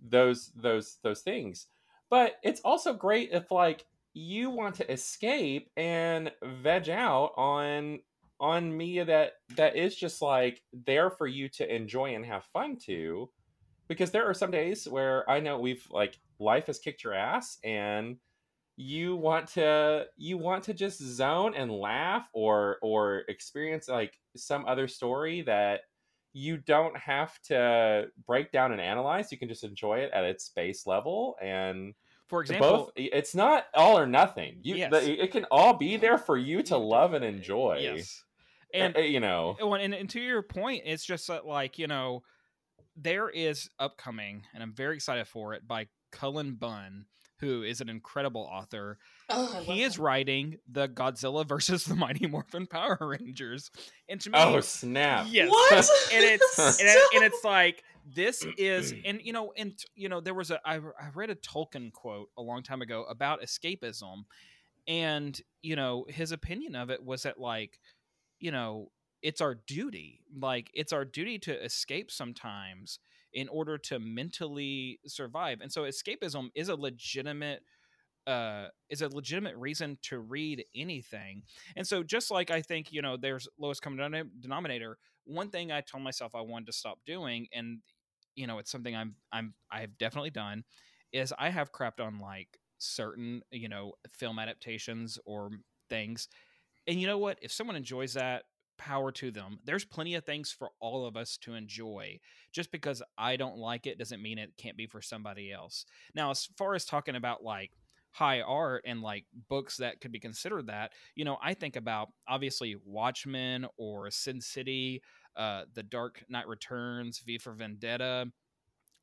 [SPEAKER 4] those those those things but it's also great if like you want to escape and veg out on on media that that is just like there for you to enjoy and have fun to. Because there are some days where i know we've like life has kicked your ass and you want to you want to just zone and laugh or or experience like some other story that you don't have to break down and analyze you can just enjoy it at its base level and
[SPEAKER 1] For example,
[SPEAKER 4] both it's not all or nothing. You
[SPEAKER 1] Yes.
[SPEAKER 4] the, it can all be there for you to love and enjoy.
[SPEAKER 1] Yes, eh,
[SPEAKER 4] and
[SPEAKER 1] and
[SPEAKER 4] you know.
[SPEAKER 1] Eh, and, and to your point, it's just that, like you know, there is upcoming, and I'm very excited for it by Cullen Bunn, who is an incredible author.
[SPEAKER 2] Oh,
[SPEAKER 1] he is
[SPEAKER 2] that.
[SPEAKER 1] writing the Godzilla versus the Mighty Morphin Power Rangers, and to me,
[SPEAKER 4] oh snap.
[SPEAKER 1] Yes,
[SPEAKER 2] What?
[SPEAKER 1] and it's and, it- and it's like this is and you know and you know there was a I, I read a Tolkien quote a long time ago about escapism. And you know his opinion of it was that like you know it's our duty. Like it's our duty to escape sometimes in order to mentally survive and so escapism is a legitimate uh is a legitimate reason to read anything and so just like i think you know there's lowest common denominator one thing i told myself i wanted to stop doing and you know it's something i'm i'm i've definitely done is i have crapped on like certain you know film adaptations or things and you know what? If someone enjoys that power to them. There's plenty of things for all of us to enjoy. Just because i don't like it doesn't mean it can't be for somebody else. Now as far as talking about like high art and like books that could be considered that you know i think about obviously watchmen or sin city uh the dark knight returns v for vendetta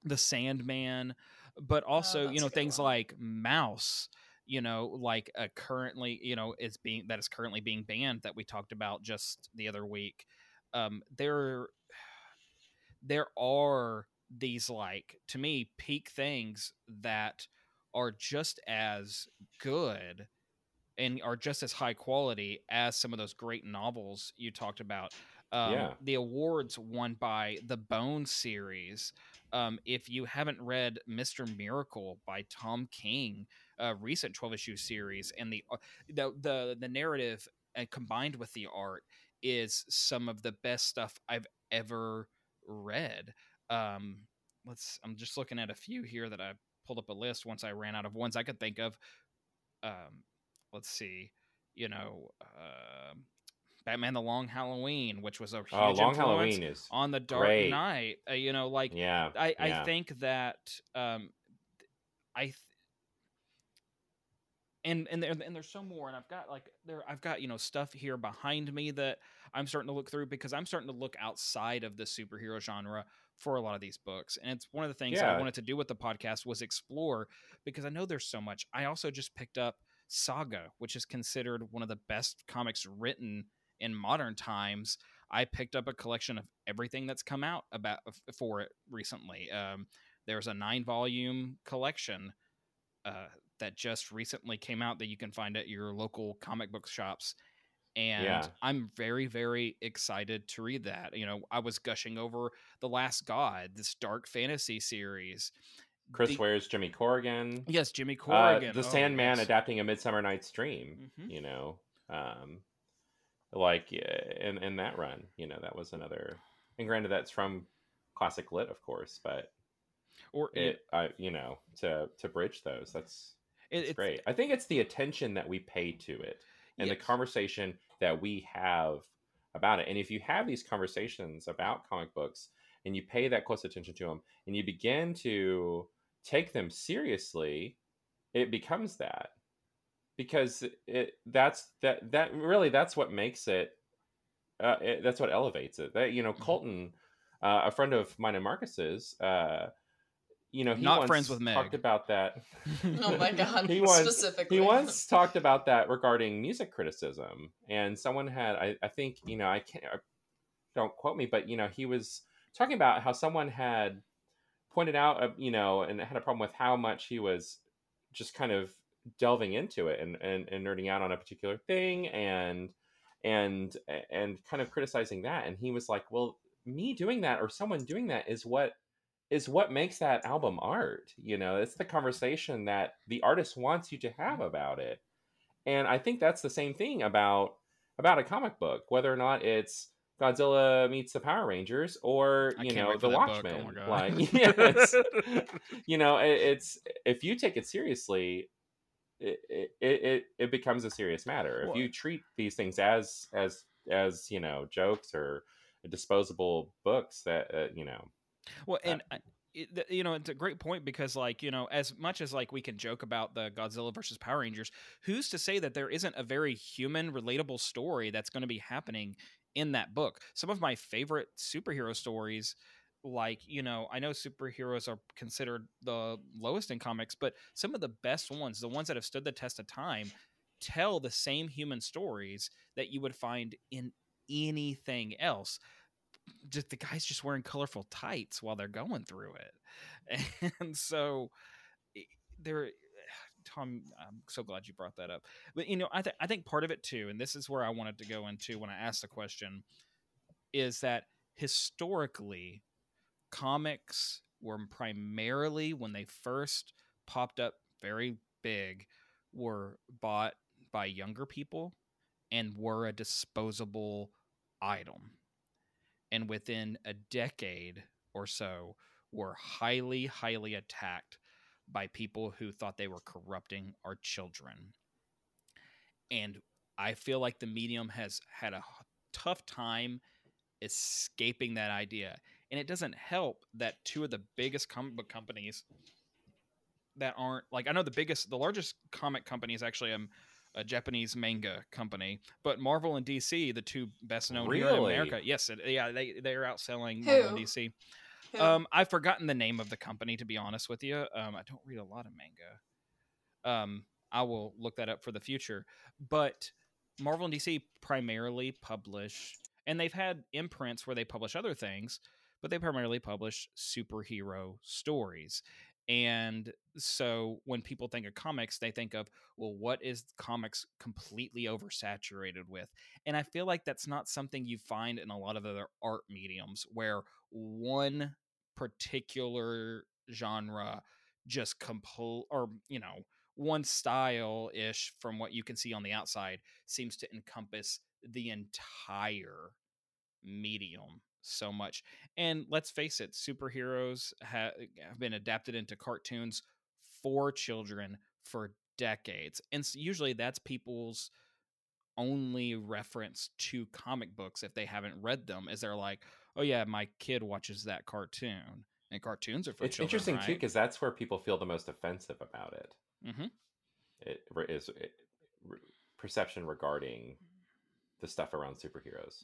[SPEAKER 1] the sandman but also you
[SPEAKER 2] Oh, that's
[SPEAKER 1] know things
[SPEAKER 2] one.
[SPEAKER 1] like Maus you know like uh, currently you know is being that is currently being banned that we talked about just the other week um there there are these like to me peak things that are just as good and are just as high quality as some of those great novels you talked about um,
[SPEAKER 4] Yeah.
[SPEAKER 1] the awards won by the bone series um, if you haven't read mr miracle by tom king a recent 12 issue series and the uh, the the, the narrative and combined with the art is some of the best stuff i've ever read um let's i'm just looking at a few here that i pulled up a list once i ran out of ones i could think of um let's see you know uh, batman the long halloween which was a huge
[SPEAKER 4] oh long halloween is
[SPEAKER 1] on the dark
[SPEAKER 4] great.
[SPEAKER 1] knight uh, you know like
[SPEAKER 4] yeah
[SPEAKER 1] I,
[SPEAKER 4] yeah.
[SPEAKER 1] I think that um, I and and there, and there's some more, and I've got like there I've got you know stuff here behind me that I'm starting to look through because I'm starting to look outside of the superhero genre for a lot of these books, and it's one of the things that I wanted to do with the podcast was explore because I know there's so much. I also just picked up Saga, which is considered one of the best comics written in modern times. I picked up a collection of everything that's come out about for it recently. Um, there's a nine volume collection uh, that just recently came out that you can find at your local comic book shops. And
[SPEAKER 4] Yeah.
[SPEAKER 1] I'm very, very excited to read that. You know, I was gushing over The Last God, this dark fantasy series.
[SPEAKER 4] chris
[SPEAKER 1] The-
[SPEAKER 4] ware's jimmy corrigan
[SPEAKER 1] Yes, Jimmy
[SPEAKER 4] uh,
[SPEAKER 1] Corrigan.
[SPEAKER 4] the
[SPEAKER 1] Oh,
[SPEAKER 4] sandman
[SPEAKER 1] yes.
[SPEAKER 4] adapting a midsummer night's dream
[SPEAKER 1] Mhm.
[SPEAKER 4] you know um like uh, in in that run you know that was another and granted that's from classic lit of course but
[SPEAKER 1] Or
[SPEAKER 4] it I, you know to to bridge those that's
[SPEAKER 1] it-
[SPEAKER 4] it's great. I think it's the attention that we pay to it and the conversation that we have about it. And if you have these conversations about comic books and you pay that close attention to them and you begin to take them seriously it becomes that. Because it that's that that really that's what makes it uh, it, that's what elevates it. That you know
[SPEAKER 1] Mhm.
[SPEAKER 4] colton uh, a friend of mine and marcus's uh you know he
[SPEAKER 1] Not friends with Meg.
[SPEAKER 4] talked about that
[SPEAKER 2] Oh my god!
[SPEAKER 4] he once
[SPEAKER 2] specifically.
[SPEAKER 4] he once talked about that regarding music criticism and someone had i, I think you know i can't I- don't quote me but you know he was talking about how someone had pointed out uh, you know and had a problem with how much he was just kind of delving into it and, and and nerding out on a particular thing and and and kind of criticizing that and he was like well me doing that or someone doing that is what is what makes that album art you know it's the conversation that the artist wants you to have about it and i think that's the same thing about about a comic book, whether or not it's Godzilla meets the Power Rangers or you know the. Watchmen.
[SPEAKER 1] Oh my god!
[SPEAKER 4] Like yes, you know it, it's if you take it seriously, it, it it it becomes a serious matter.
[SPEAKER 1] Well-
[SPEAKER 4] If you treat these things as as as you know jokes or disposable books that uh, you know
[SPEAKER 1] Well,
[SPEAKER 4] Uh,
[SPEAKER 1] and I- it, you know, it's a great point because, like, you know, as much as like we can joke about the Godzilla versus Power Rangers, who's to say that there isn't a very human, relatable story that's going to be happening in that book? Some of my favorite superhero stories, like, you know, I know superheroes are considered the lowest in comics, but some of the best ones, the ones that have stood the test of time, tell the same human stories that you would find in anything else just the guys just wearing colorful tights while they're going through it. And so there tom i'm so glad you brought that up. But you know i, th- I think part of it too and this is where i wanted to go into when i asked the question is that historically comics were primarily when they first popped up very big were bought by younger people and were a disposable item and within a decade or so were highly highly attacked by people who thought they were corrupting our children. And i feel like the medium has had a tough time escaping that idea. And it doesn't help that two of the biggest comic book companies that aren't like i know the biggest the largest comic company is actually um, a Japanese manga company, but Marvel and DC, the two best known here in America. Yes, it, yeah, they they're outselling Marvel and DC.
[SPEAKER 2] Who?
[SPEAKER 1] Um, I've forgotten the name of the company to be honest with you. Um, I don't read a lot of manga. Um, I will look that up for the future. But Marvel and DC primarily publish, and they've had imprints where they publish other things, but they primarily publish superhero stories. And so when people think of comics, they think of, well, what is comics completely oversaturated with? And I feel like that's not something you find in a lot of other art mediums where one particular genre just complete or you know one style ish from what you can see on the outside seems to encompass the entire medium so much and let's face it superheroes ha- have been adapted into cartoons for children for decades and s- usually that's people's only reference to comic books if they haven't read them is they're like oh yeah my kid watches that cartoon and cartoons are for
[SPEAKER 4] it's
[SPEAKER 1] children
[SPEAKER 4] interesting
[SPEAKER 1] right?
[SPEAKER 4] too because that's where people feel the most offensive about it
[SPEAKER 1] Mhm.
[SPEAKER 4] it is it, perception regarding the stuff around superheroes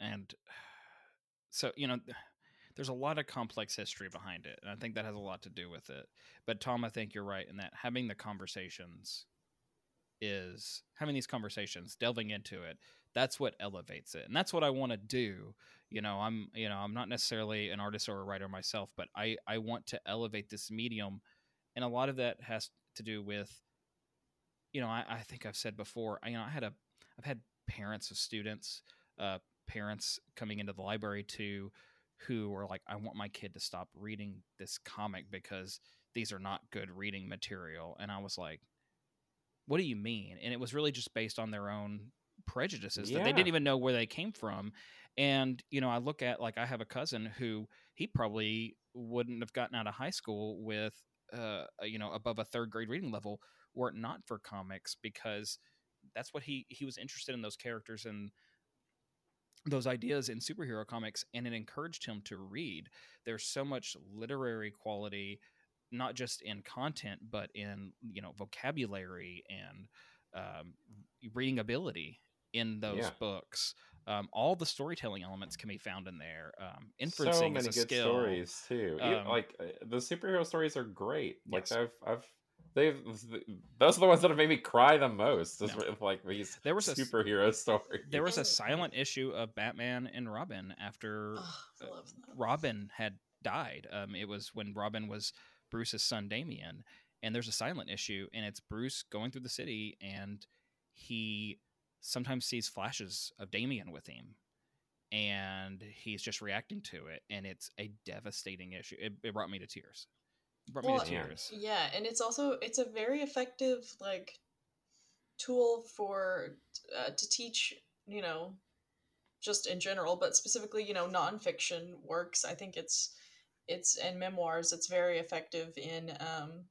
[SPEAKER 1] and so you know there's a lot of complex history behind it and i think that has a lot to do with it but tom i think you're right in that having the conversations is having these conversations delving into it that's what elevates it and that's what i want to do you know i'm you know i'm not necessarily an artist or a writer myself but i i want to elevate this medium and a lot of that has to do with you know i, I think i've said before you know i had a i've had parents of students uh, parents coming into the library too who were like i want my kid to stop reading this comic because these are not good reading material. And i was like what do you mean? And it was really just based on their own prejudices that they didn't even know where they came from. And you know i look at like i have a cousin who he probably wouldn't have gotten out of high school with uh you know above a third grade reading level were it not for comics because that's what he he was interested in those characters and those ideas in superhero comics and it encouraged him to read. There's so much literary quality not just in content but in you know vocabulary and um, reading ability in those
[SPEAKER 4] Yeah.
[SPEAKER 1] books. Um, all the storytelling elements can be found in there. Um,
[SPEAKER 4] so
[SPEAKER 1] inferencing
[SPEAKER 4] many
[SPEAKER 1] is a
[SPEAKER 4] good
[SPEAKER 1] skill.
[SPEAKER 4] stories too.
[SPEAKER 1] Um,
[SPEAKER 4] like uh, the superhero stories are great. Like
[SPEAKER 1] Yes.
[SPEAKER 4] i've i've they've those are the ones that have made me cry the most
[SPEAKER 1] No.
[SPEAKER 4] with, like these
[SPEAKER 1] There was a s-
[SPEAKER 4] superhero stories
[SPEAKER 1] there was a silent issue of batman and robin after
[SPEAKER 2] Ugh, I
[SPEAKER 1] uh,
[SPEAKER 2] love that.
[SPEAKER 1] Robin had died. Um, it was when Robin was Bruce's son Damian, and there's a silent issue, and it's Bruce going through the city, and he sometimes sees flashes of Damian with him, and he's just reacting to it, and it's a devastating issue. It, it brought me to tears. Brought me to
[SPEAKER 4] Yeah.
[SPEAKER 1] tears.
[SPEAKER 2] Yeah, and it's also it's a very effective like tool for uh, to teach you know just in general but specifically you know nonfiction works i think it's it's in memoirs it's very effective in um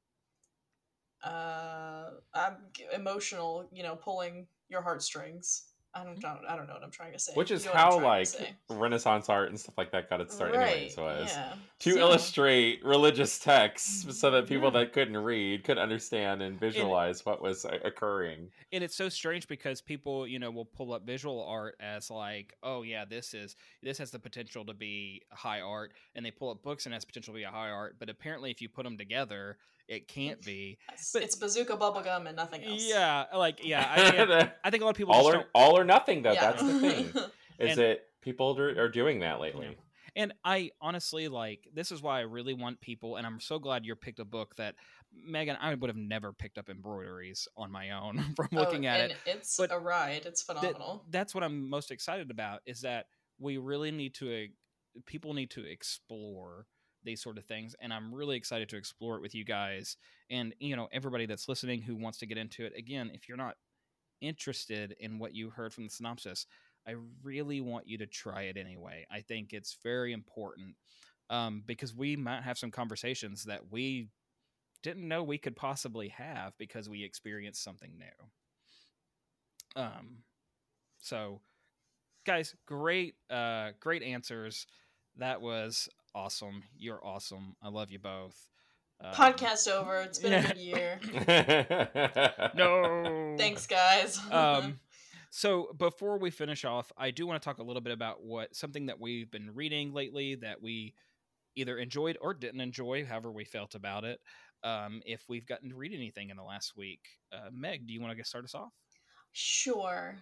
[SPEAKER 2] uh I'm emotional you know pulling your heartstrings I don't, don't I don't know what I'm trying to say.
[SPEAKER 4] Which is
[SPEAKER 2] You know
[SPEAKER 4] how like. Renaissance art and stuff like that got its start anyways was
[SPEAKER 2] yeah.
[SPEAKER 4] to
[SPEAKER 2] So-
[SPEAKER 4] illustrate religious texts so that people
[SPEAKER 1] Yeah.
[SPEAKER 4] that couldn't read could understand and visualize what was uh, occurring.
[SPEAKER 1] and it's so strange because people you know will pull up visual art as like oh yeah this is this has the potential to be high art and they pull up books and it has potential to be a high art but apparently if you put them together it can't be
[SPEAKER 2] It's,
[SPEAKER 1] but-
[SPEAKER 2] it's bazooka bubblegum and nothing else.
[SPEAKER 1] yeah like yeah I, I, I think a lot of people
[SPEAKER 4] all
[SPEAKER 1] just
[SPEAKER 4] or
[SPEAKER 1] don't
[SPEAKER 4] all or nothing though.
[SPEAKER 2] Yeah.
[SPEAKER 4] That's the thing. Is
[SPEAKER 1] And-
[SPEAKER 4] that people are, are doing that lately?
[SPEAKER 1] And I honestly like this is why I really want people, and I'm so glad you picked a book that Megan I would have never picked up embroideries on my own from
[SPEAKER 2] Oh,
[SPEAKER 1] looking at
[SPEAKER 2] and
[SPEAKER 1] it.
[SPEAKER 2] It's
[SPEAKER 1] but
[SPEAKER 2] a ride. It's
[SPEAKER 1] That-
[SPEAKER 2] phenomenal.
[SPEAKER 1] that's what I'm most excited about is that we really need to uh, people need to explore these sort of things and I'm really excited to explore it with you guys and you know everybody that's listening who wants to get into it again if you're not interested in what you heard from the synopsis I really want you to try it anyway. I think it's very important um, because we might have some conversations that we didn't know we could possibly have because we experienced something new. Um, so, guys, great, uh, great answers. That was awesome. You're awesome. I love you both. Um,
[SPEAKER 2] Podcast over. It's been
[SPEAKER 1] yeah.
[SPEAKER 2] a good year.
[SPEAKER 1] No.
[SPEAKER 2] Thanks, guys.
[SPEAKER 1] um so before we finish off i do want to talk a little bit about what something that we've been reading lately that we either enjoyed or didn't enjoy however we felt about it um if we've gotten to read anything in the last week uh meg do you want to get start us off
[SPEAKER 2] Sure.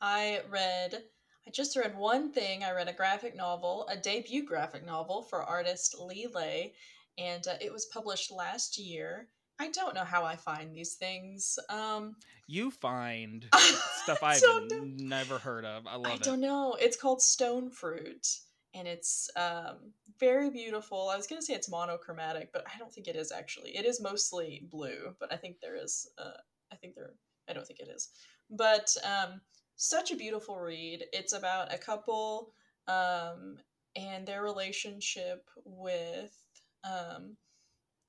[SPEAKER 2] I read, I just read one thing. I read a graphic novel, a debut graphic novel for artist Lee Lai, and uh, it was published last year. I don't know how I find these things. Um,
[SPEAKER 1] you find stuff i've never heard of i love
[SPEAKER 2] I
[SPEAKER 1] it
[SPEAKER 2] don't know. It's called Stone Fruit, and it's um, very beautiful. I was gonna say it's monochromatic, but I don't think it is actually. It is mostly blue, but I think there is. Uh, I think there. I don't think it is, but um, such a beautiful read. It's about a couple um, and their relationship with um,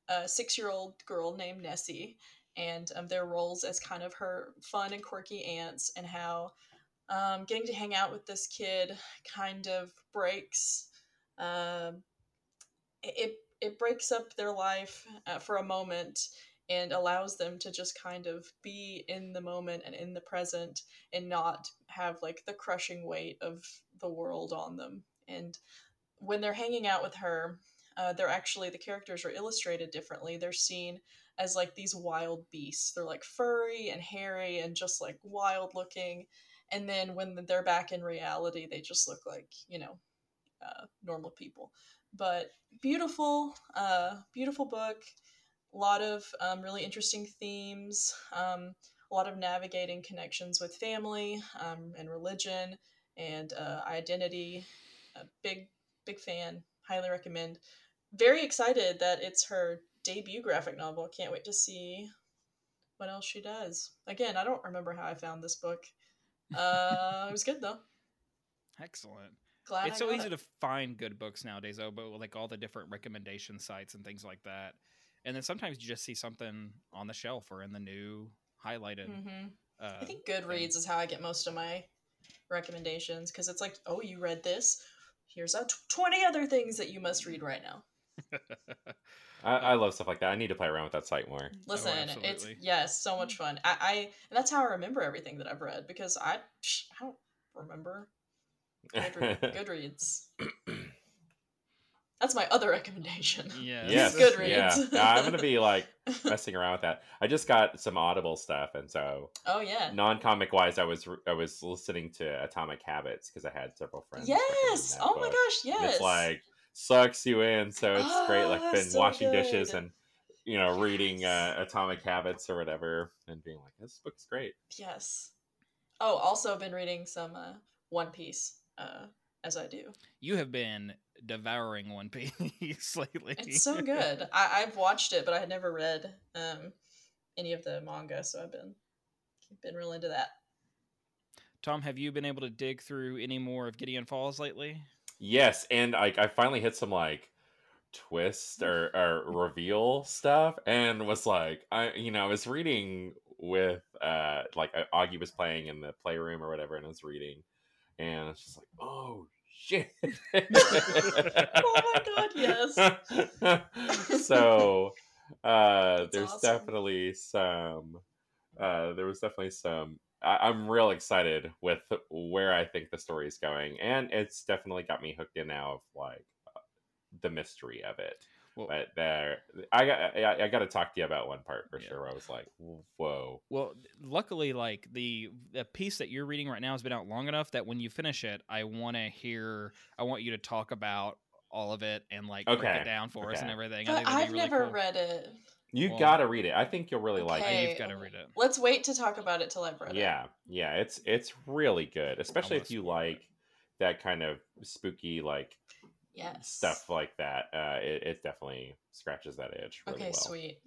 [SPEAKER 2] a six-year-old girl named Nessie, and um, their roles as kind of her fun and quirky aunts, and how um, getting to hang out with this kid kind of breaks um, it it breaks up their life uh, for a moment and allows them to just kind of be in the moment and in the present and not have like the crushing weight of the world on them. And when they're hanging out with her uh, they're actually the characters are illustrated differently. They're seen as like these wild beasts. They're like furry and hairy and just like wild looking. And then when they're back in reality they just look like you know uh, normal people. But beautiful uh, beautiful book a lot of um, really interesting themes um, a lot of navigating connections with family um, and religion and uh, identity. A big big fan. Highly recommend. Very excited that it's her debut graphic novel. Can't wait to see what else she does. Again i don't remember how i found this book. Uh, it was good though.
[SPEAKER 1] Excellent.
[SPEAKER 2] Glad
[SPEAKER 1] it's
[SPEAKER 2] I
[SPEAKER 1] so easy
[SPEAKER 2] it.
[SPEAKER 1] to find good books nowadays though but like all the different recommendation sites and things like that and then sometimes you just see something on the shelf or in the new highlighted
[SPEAKER 2] Mhm.
[SPEAKER 1] uh,
[SPEAKER 2] I think Goodreads is how I get most of my recommendations because it's like, oh, you read this. Here's a t- 20 other things that you must read right now.
[SPEAKER 4] I, I love stuff like that. I need to play around with that site more.
[SPEAKER 2] Listen, it's
[SPEAKER 1] Oh, absolutely.
[SPEAKER 2] yes, so much fun. I, I and that's how I remember everything that I've read because I psh, I don't remember Goodre- Goodreads. That's my other recommendation.
[SPEAKER 1] yes
[SPEAKER 4] yes,
[SPEAKER 2] Goodreads.
[SPEAKER 4] yeah. Yeah, I'm gonna be like messing around with that. I just got some Audible stuff, and so
[SPEAKER 2] oh yeah.
[SPEAKER 4] non-comic wise, I was I was listening to Atomic Habits because I had several friends.
[SPEAKER 2] Yes.
[SPEAKER 4] recommend that
[SPEAKER 2] Oh my
[SPEAKER 4] book.
[SPEAKER 2] gosh.
[SPEAKER 4] And
[SPEAKER 2] Yes.
[SPEAKER 4] It's like sucks you in, so it's great. Like
[SPEAKER 2] Ah,
[SPEAKER 4] been
[SPEAKER 2] so
[SPEAKER 4] washing dishes and you know reading uh, Atomic Habits or whatever, and being like, this book's great.
[SPEAKER 2] yes. Oh, also been reading some uh, One Piece. Uh, as I do.
[SPEAKER 1] you have been devouring one piece lately
[SPEAKER 2] It's so good. I, I've watched it, but I had never read um, any of the manga, so I've been been real into that.
[SPEAKER 1] Tom, have you been able to dig through any more of Gideon Falls lately?
[SPEAKER 4] Yes, and like I finally hit some like twist or, or reveal stuff, and was like, I you know I was reading with uh like uh, Augie was playing in the playroom or whatever, and I was reading, and it's just like, oh shit.
[SPEAKER 2] Oh my god,
[SPEAKER 4] yes. so uh there's
[SPEAKER 2] awesome.
[SPEAKER 4] definitely some uh there was definitely some I, I'm real excited with where I think the story is going, and it's definitely got me hooked in now of like uh, the mystery of it.
[SPEAKER 1] Well,
[SPEAKER 4] But there, I got I, I got to talk to you about one part for
[SPEAKER 1] Yeah.
[SPEAKER 4] sure. Where I was like, whoa,
[SPEAKER 1] Well, luckily, like the the piece that you're reading right now has been out long enough that when you finish it, I want to hear. I want you to talk about all of it and like break
[SPEAKER 4] Okay,
[SPEAKER 1] it down for us and everything. I
[SPEAKER 2] But
[SPEAKER 1] think that'd
[SPEAKER 2] I've
[SPEAKER 1] really
[SPEAKER 2] never
[SPEAKER 1] cool.
[SPEAKER 2] read it.
[SPEAKER 4] you
[SPEAKER 1] Well-
[SPEAKER 4] got to read it. I think you'll really like
[SPEAKER 1] Yeah,
[SPEAKER 4] it.
[SPEAKER 2] Okay.
[SPEAKER 1] you've got to read it.
[SPEAKER 2] Let's wait to talk about it till I've read it.
[SPEAKER 4] Yeah, yeah, it's it's really good, especially if you
[SPEAKER 1] spoiled it.
[SPEAKER 4] like that kind of spooky like
[SPEAKER 2] Yes.
[SPEAKER 4] stuff like that. Uh, it, it definitely scratches that itch really
[SPEAKER 2] Okay,
[SPEAKER 4] well.
[SPEAKER 2] sweet.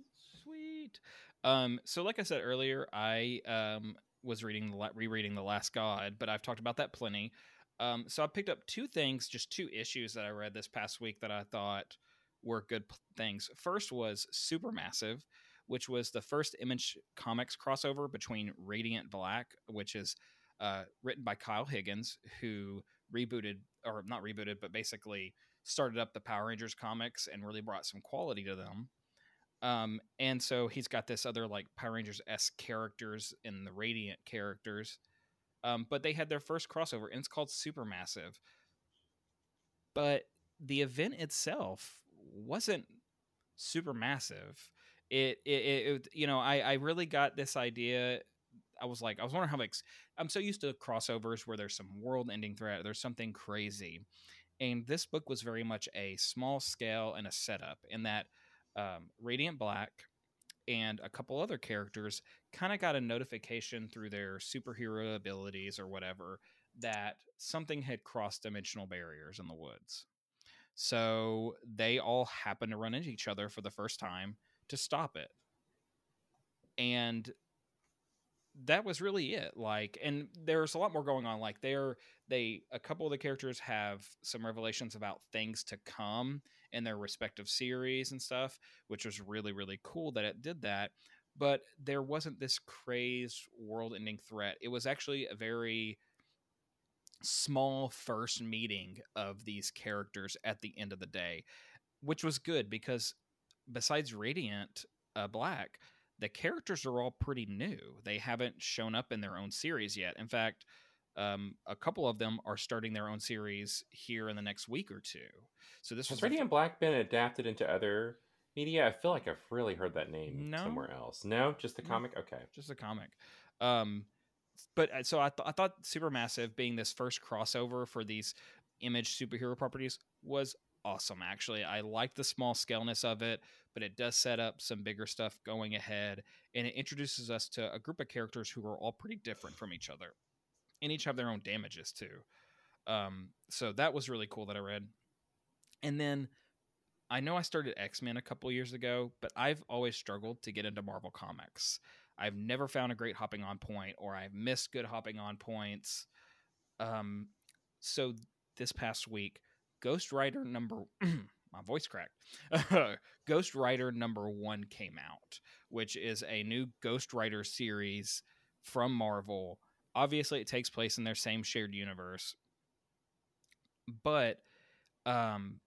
[SPEAKER 1] Sweet. Um, so like I said earlier, I um was reading the la- rereading The Last God, but I've talked about that plenty. Um, so I picked up two things, just two issues that I read this past week that I thought were good p- things. First was Supermassive, which was the first Image Comics crossover between Radiant Black, which is uh, written by Kyle Higgins, who rebooted or not rebooted, but basically started up the Power Rangers comics and really brought some quality to them. Um, and so he's got this other like Power Rangers s characters and the Radiant characters. Um, but they had their first crossover, and it's called Supermassive. But the event itself wasn't super massive. It, it, it, it- you know, I, I really got this idea. I was like, I was wondering how like I'm so used to crossovers where there's some world-ending threat, there's something crazy, and this book was very much a small scale and a setup in that um, Radiant Black and a couple other characters kind of got a notification through their superhero abilities or whatever that something had crossed dimensional barriers in the woods. So they all happened to run into each other for the first time to stop it. And that was really it like and there's a lot more going on like they're they a couple of the characters have some revelations about things to come in their respective series and stuff which was really really cool that it did that but there wasn't this crazed world ending threat. It was actually a very small first meeting of these characters at the end of the day which was good because besides radiant uh, black the characters are all pretty new. They haven't shown up in their own series yet. In fact, um, a couple of them are starting their own series here in the next week or two. So this
[SPEAKER 4] Has
[SPEAKER 1] was
[SPEAKER 4] Radiant Black been adapted into other media? I feel like I've really heard that name
[SPEAKER 1] No.
[SPEAKER 4] somewhere else. No, just the
[SPEAKER 1] No.
[SPEAKER 4] comic. Okay.
[SPEAKER 1] just the comic. Um, but uh, so I, th- I thought Supermassive being this first crossover for these image superhero properties was awesome. Actually, I like the small scaleness of it, but it does set up some bigger stuff going ahead, and it introduces us to a group of characters who are all pretty different from each other, and each have their own damages too. Um, so that was really cool that I read. And then I know I started X Men a couple years ago, but I've always struggled to get into Marvel Comics. I've never found a great hopping on point, or I've missed good hopping on points. Um, so this past week, Ghost Rider number my voice cracked. Ghost Rider number one came out, which is a new Ghost Rider series from Marvel. Obviously, it takes place in their same shared universe, but um,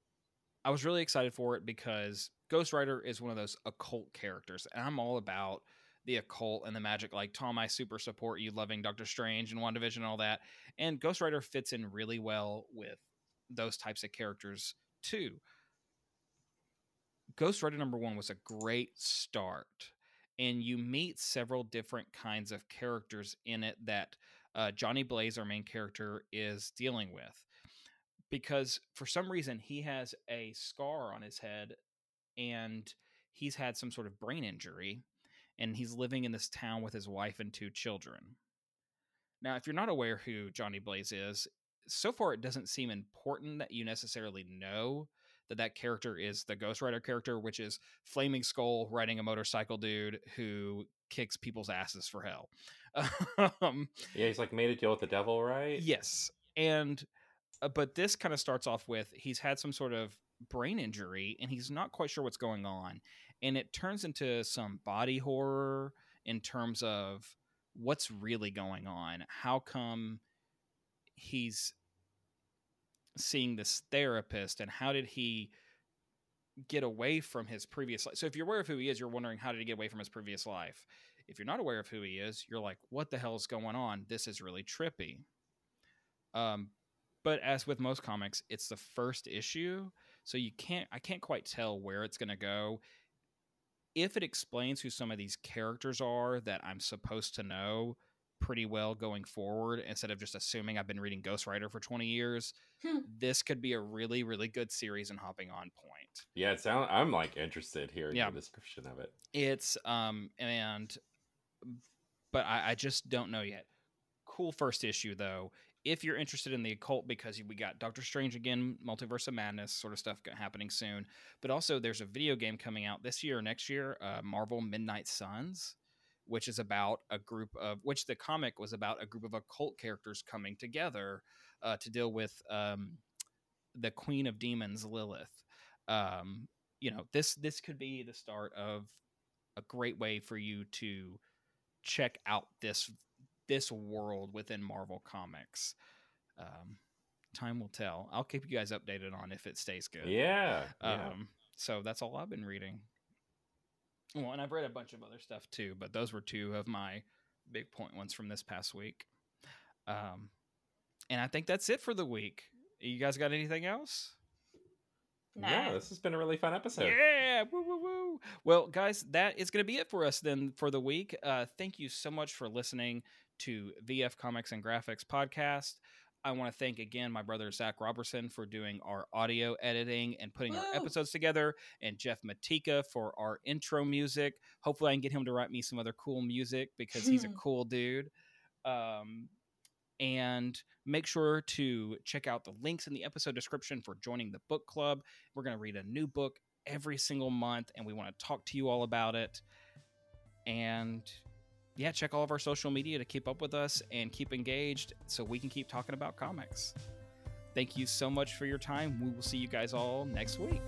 [SPEAKER 1] I was really excited for it because Ghost Rider is one of those occult characters, and I'm all about the occult and the magic. Like Tom, I super support you loving Doctor Strange and WandaVision and all that. And Ghost Rider fits in really well with those types of characters too. Ghost Rider number one was a great start, and you meet several different kinds of characters in it that uh, Johnny Blaze, our main character, is dealing with. Because for some reason he has a scar on his head, and he's had some sort of brain injury, and he's living in this town with his wife and two children. Now, if you're not aware who Johnny Blaze is, so far it doesn't seem important that you necessarily know that that character is the Ghost Rider character, which is Flaming Skull riding a motorcycle dude who kicks people's asses for hell. um,
[SPEAKER 4] Yeah, he's like made a deal with the devil, right?
[SPEAKER 1] Yes, and uh, but this kind of starts off with he's had some sort of brain injury and he's not quite sure what's going on, and it turns into some body horror in terms of what's really going on. How come he's seeing this therapist, and how did he? get away from his previous life. So if you're aware of who he is, you're wondering how did he get away from his previous life. If you're not aware of who he is, you're like, what the hell is going on? This is really trippy. Um, but as with most comics, it's the first issue, so you can't I can't quite tell where it's going to go. If it explains who some of these characters are that I'm supposed to know pretty well going forward instead of just assuming I've been reading Ghost Rider for 20 years,
[SPEAKER 2] Hmm.
[SPEAKER 1] this could be a really really good series and hopping on point.
[SPEAKER 4] Yeah, it sound I'm like interested hearing
[SPEAKER 1] Yeah.
[SPEAKER 4] the description of it.
[SPEAKER 1] It's um and but I, I just don't know yet. Cool first issue though. If you're interested in the occult, because we got Doctor Strange again, Multiverse of Madness sort of stuff happening soon, but also there's a video game coming out this year or next year, uh, Marvel Midnight Suns, which is about a group of which the comic was about a group of occult characters coming together uh, to deal with um, the Queen of Demons, Lilith. Um, you know, this this could be the start of a great way for you to check out this this world within Marvel Comics. Um, time will tell. I'll keep you guys updated on if it stays good.
[SPEAKER 4] Yeah. yeah.
[SPEAKER 1] Um, so that's all I've been reading. Well, and I've read a bunch of other stuff too, but those were two of my big point ones from this past week. Um, and I think that's it for the week. You guys got anything else?
[SPEAKER 4] Yeah, this has been a really fun episode.
[SPEAKER 1] Yeah, woo woo woo. Well, guys, that is going to be it for us then for the week. Uh, thank you so much for listening to VF Comics and Graphics podcast. I want to thank again my brother Zach Robertson for doing our audio editing and putting our episodes together, and Jeff Matika for our intro music. Hopefully, I can get him to write me some other cool music because he's a cool dude. Um, and make sure to check out the links in the episode description for joining the book club. We're going to read a new book every single month, and we want to talk to you all about it. And yeah, check all of our social media to keep up with us and keep engaged so we can keep talking about comics. Thank you so much for your time. We will see you guys all next week.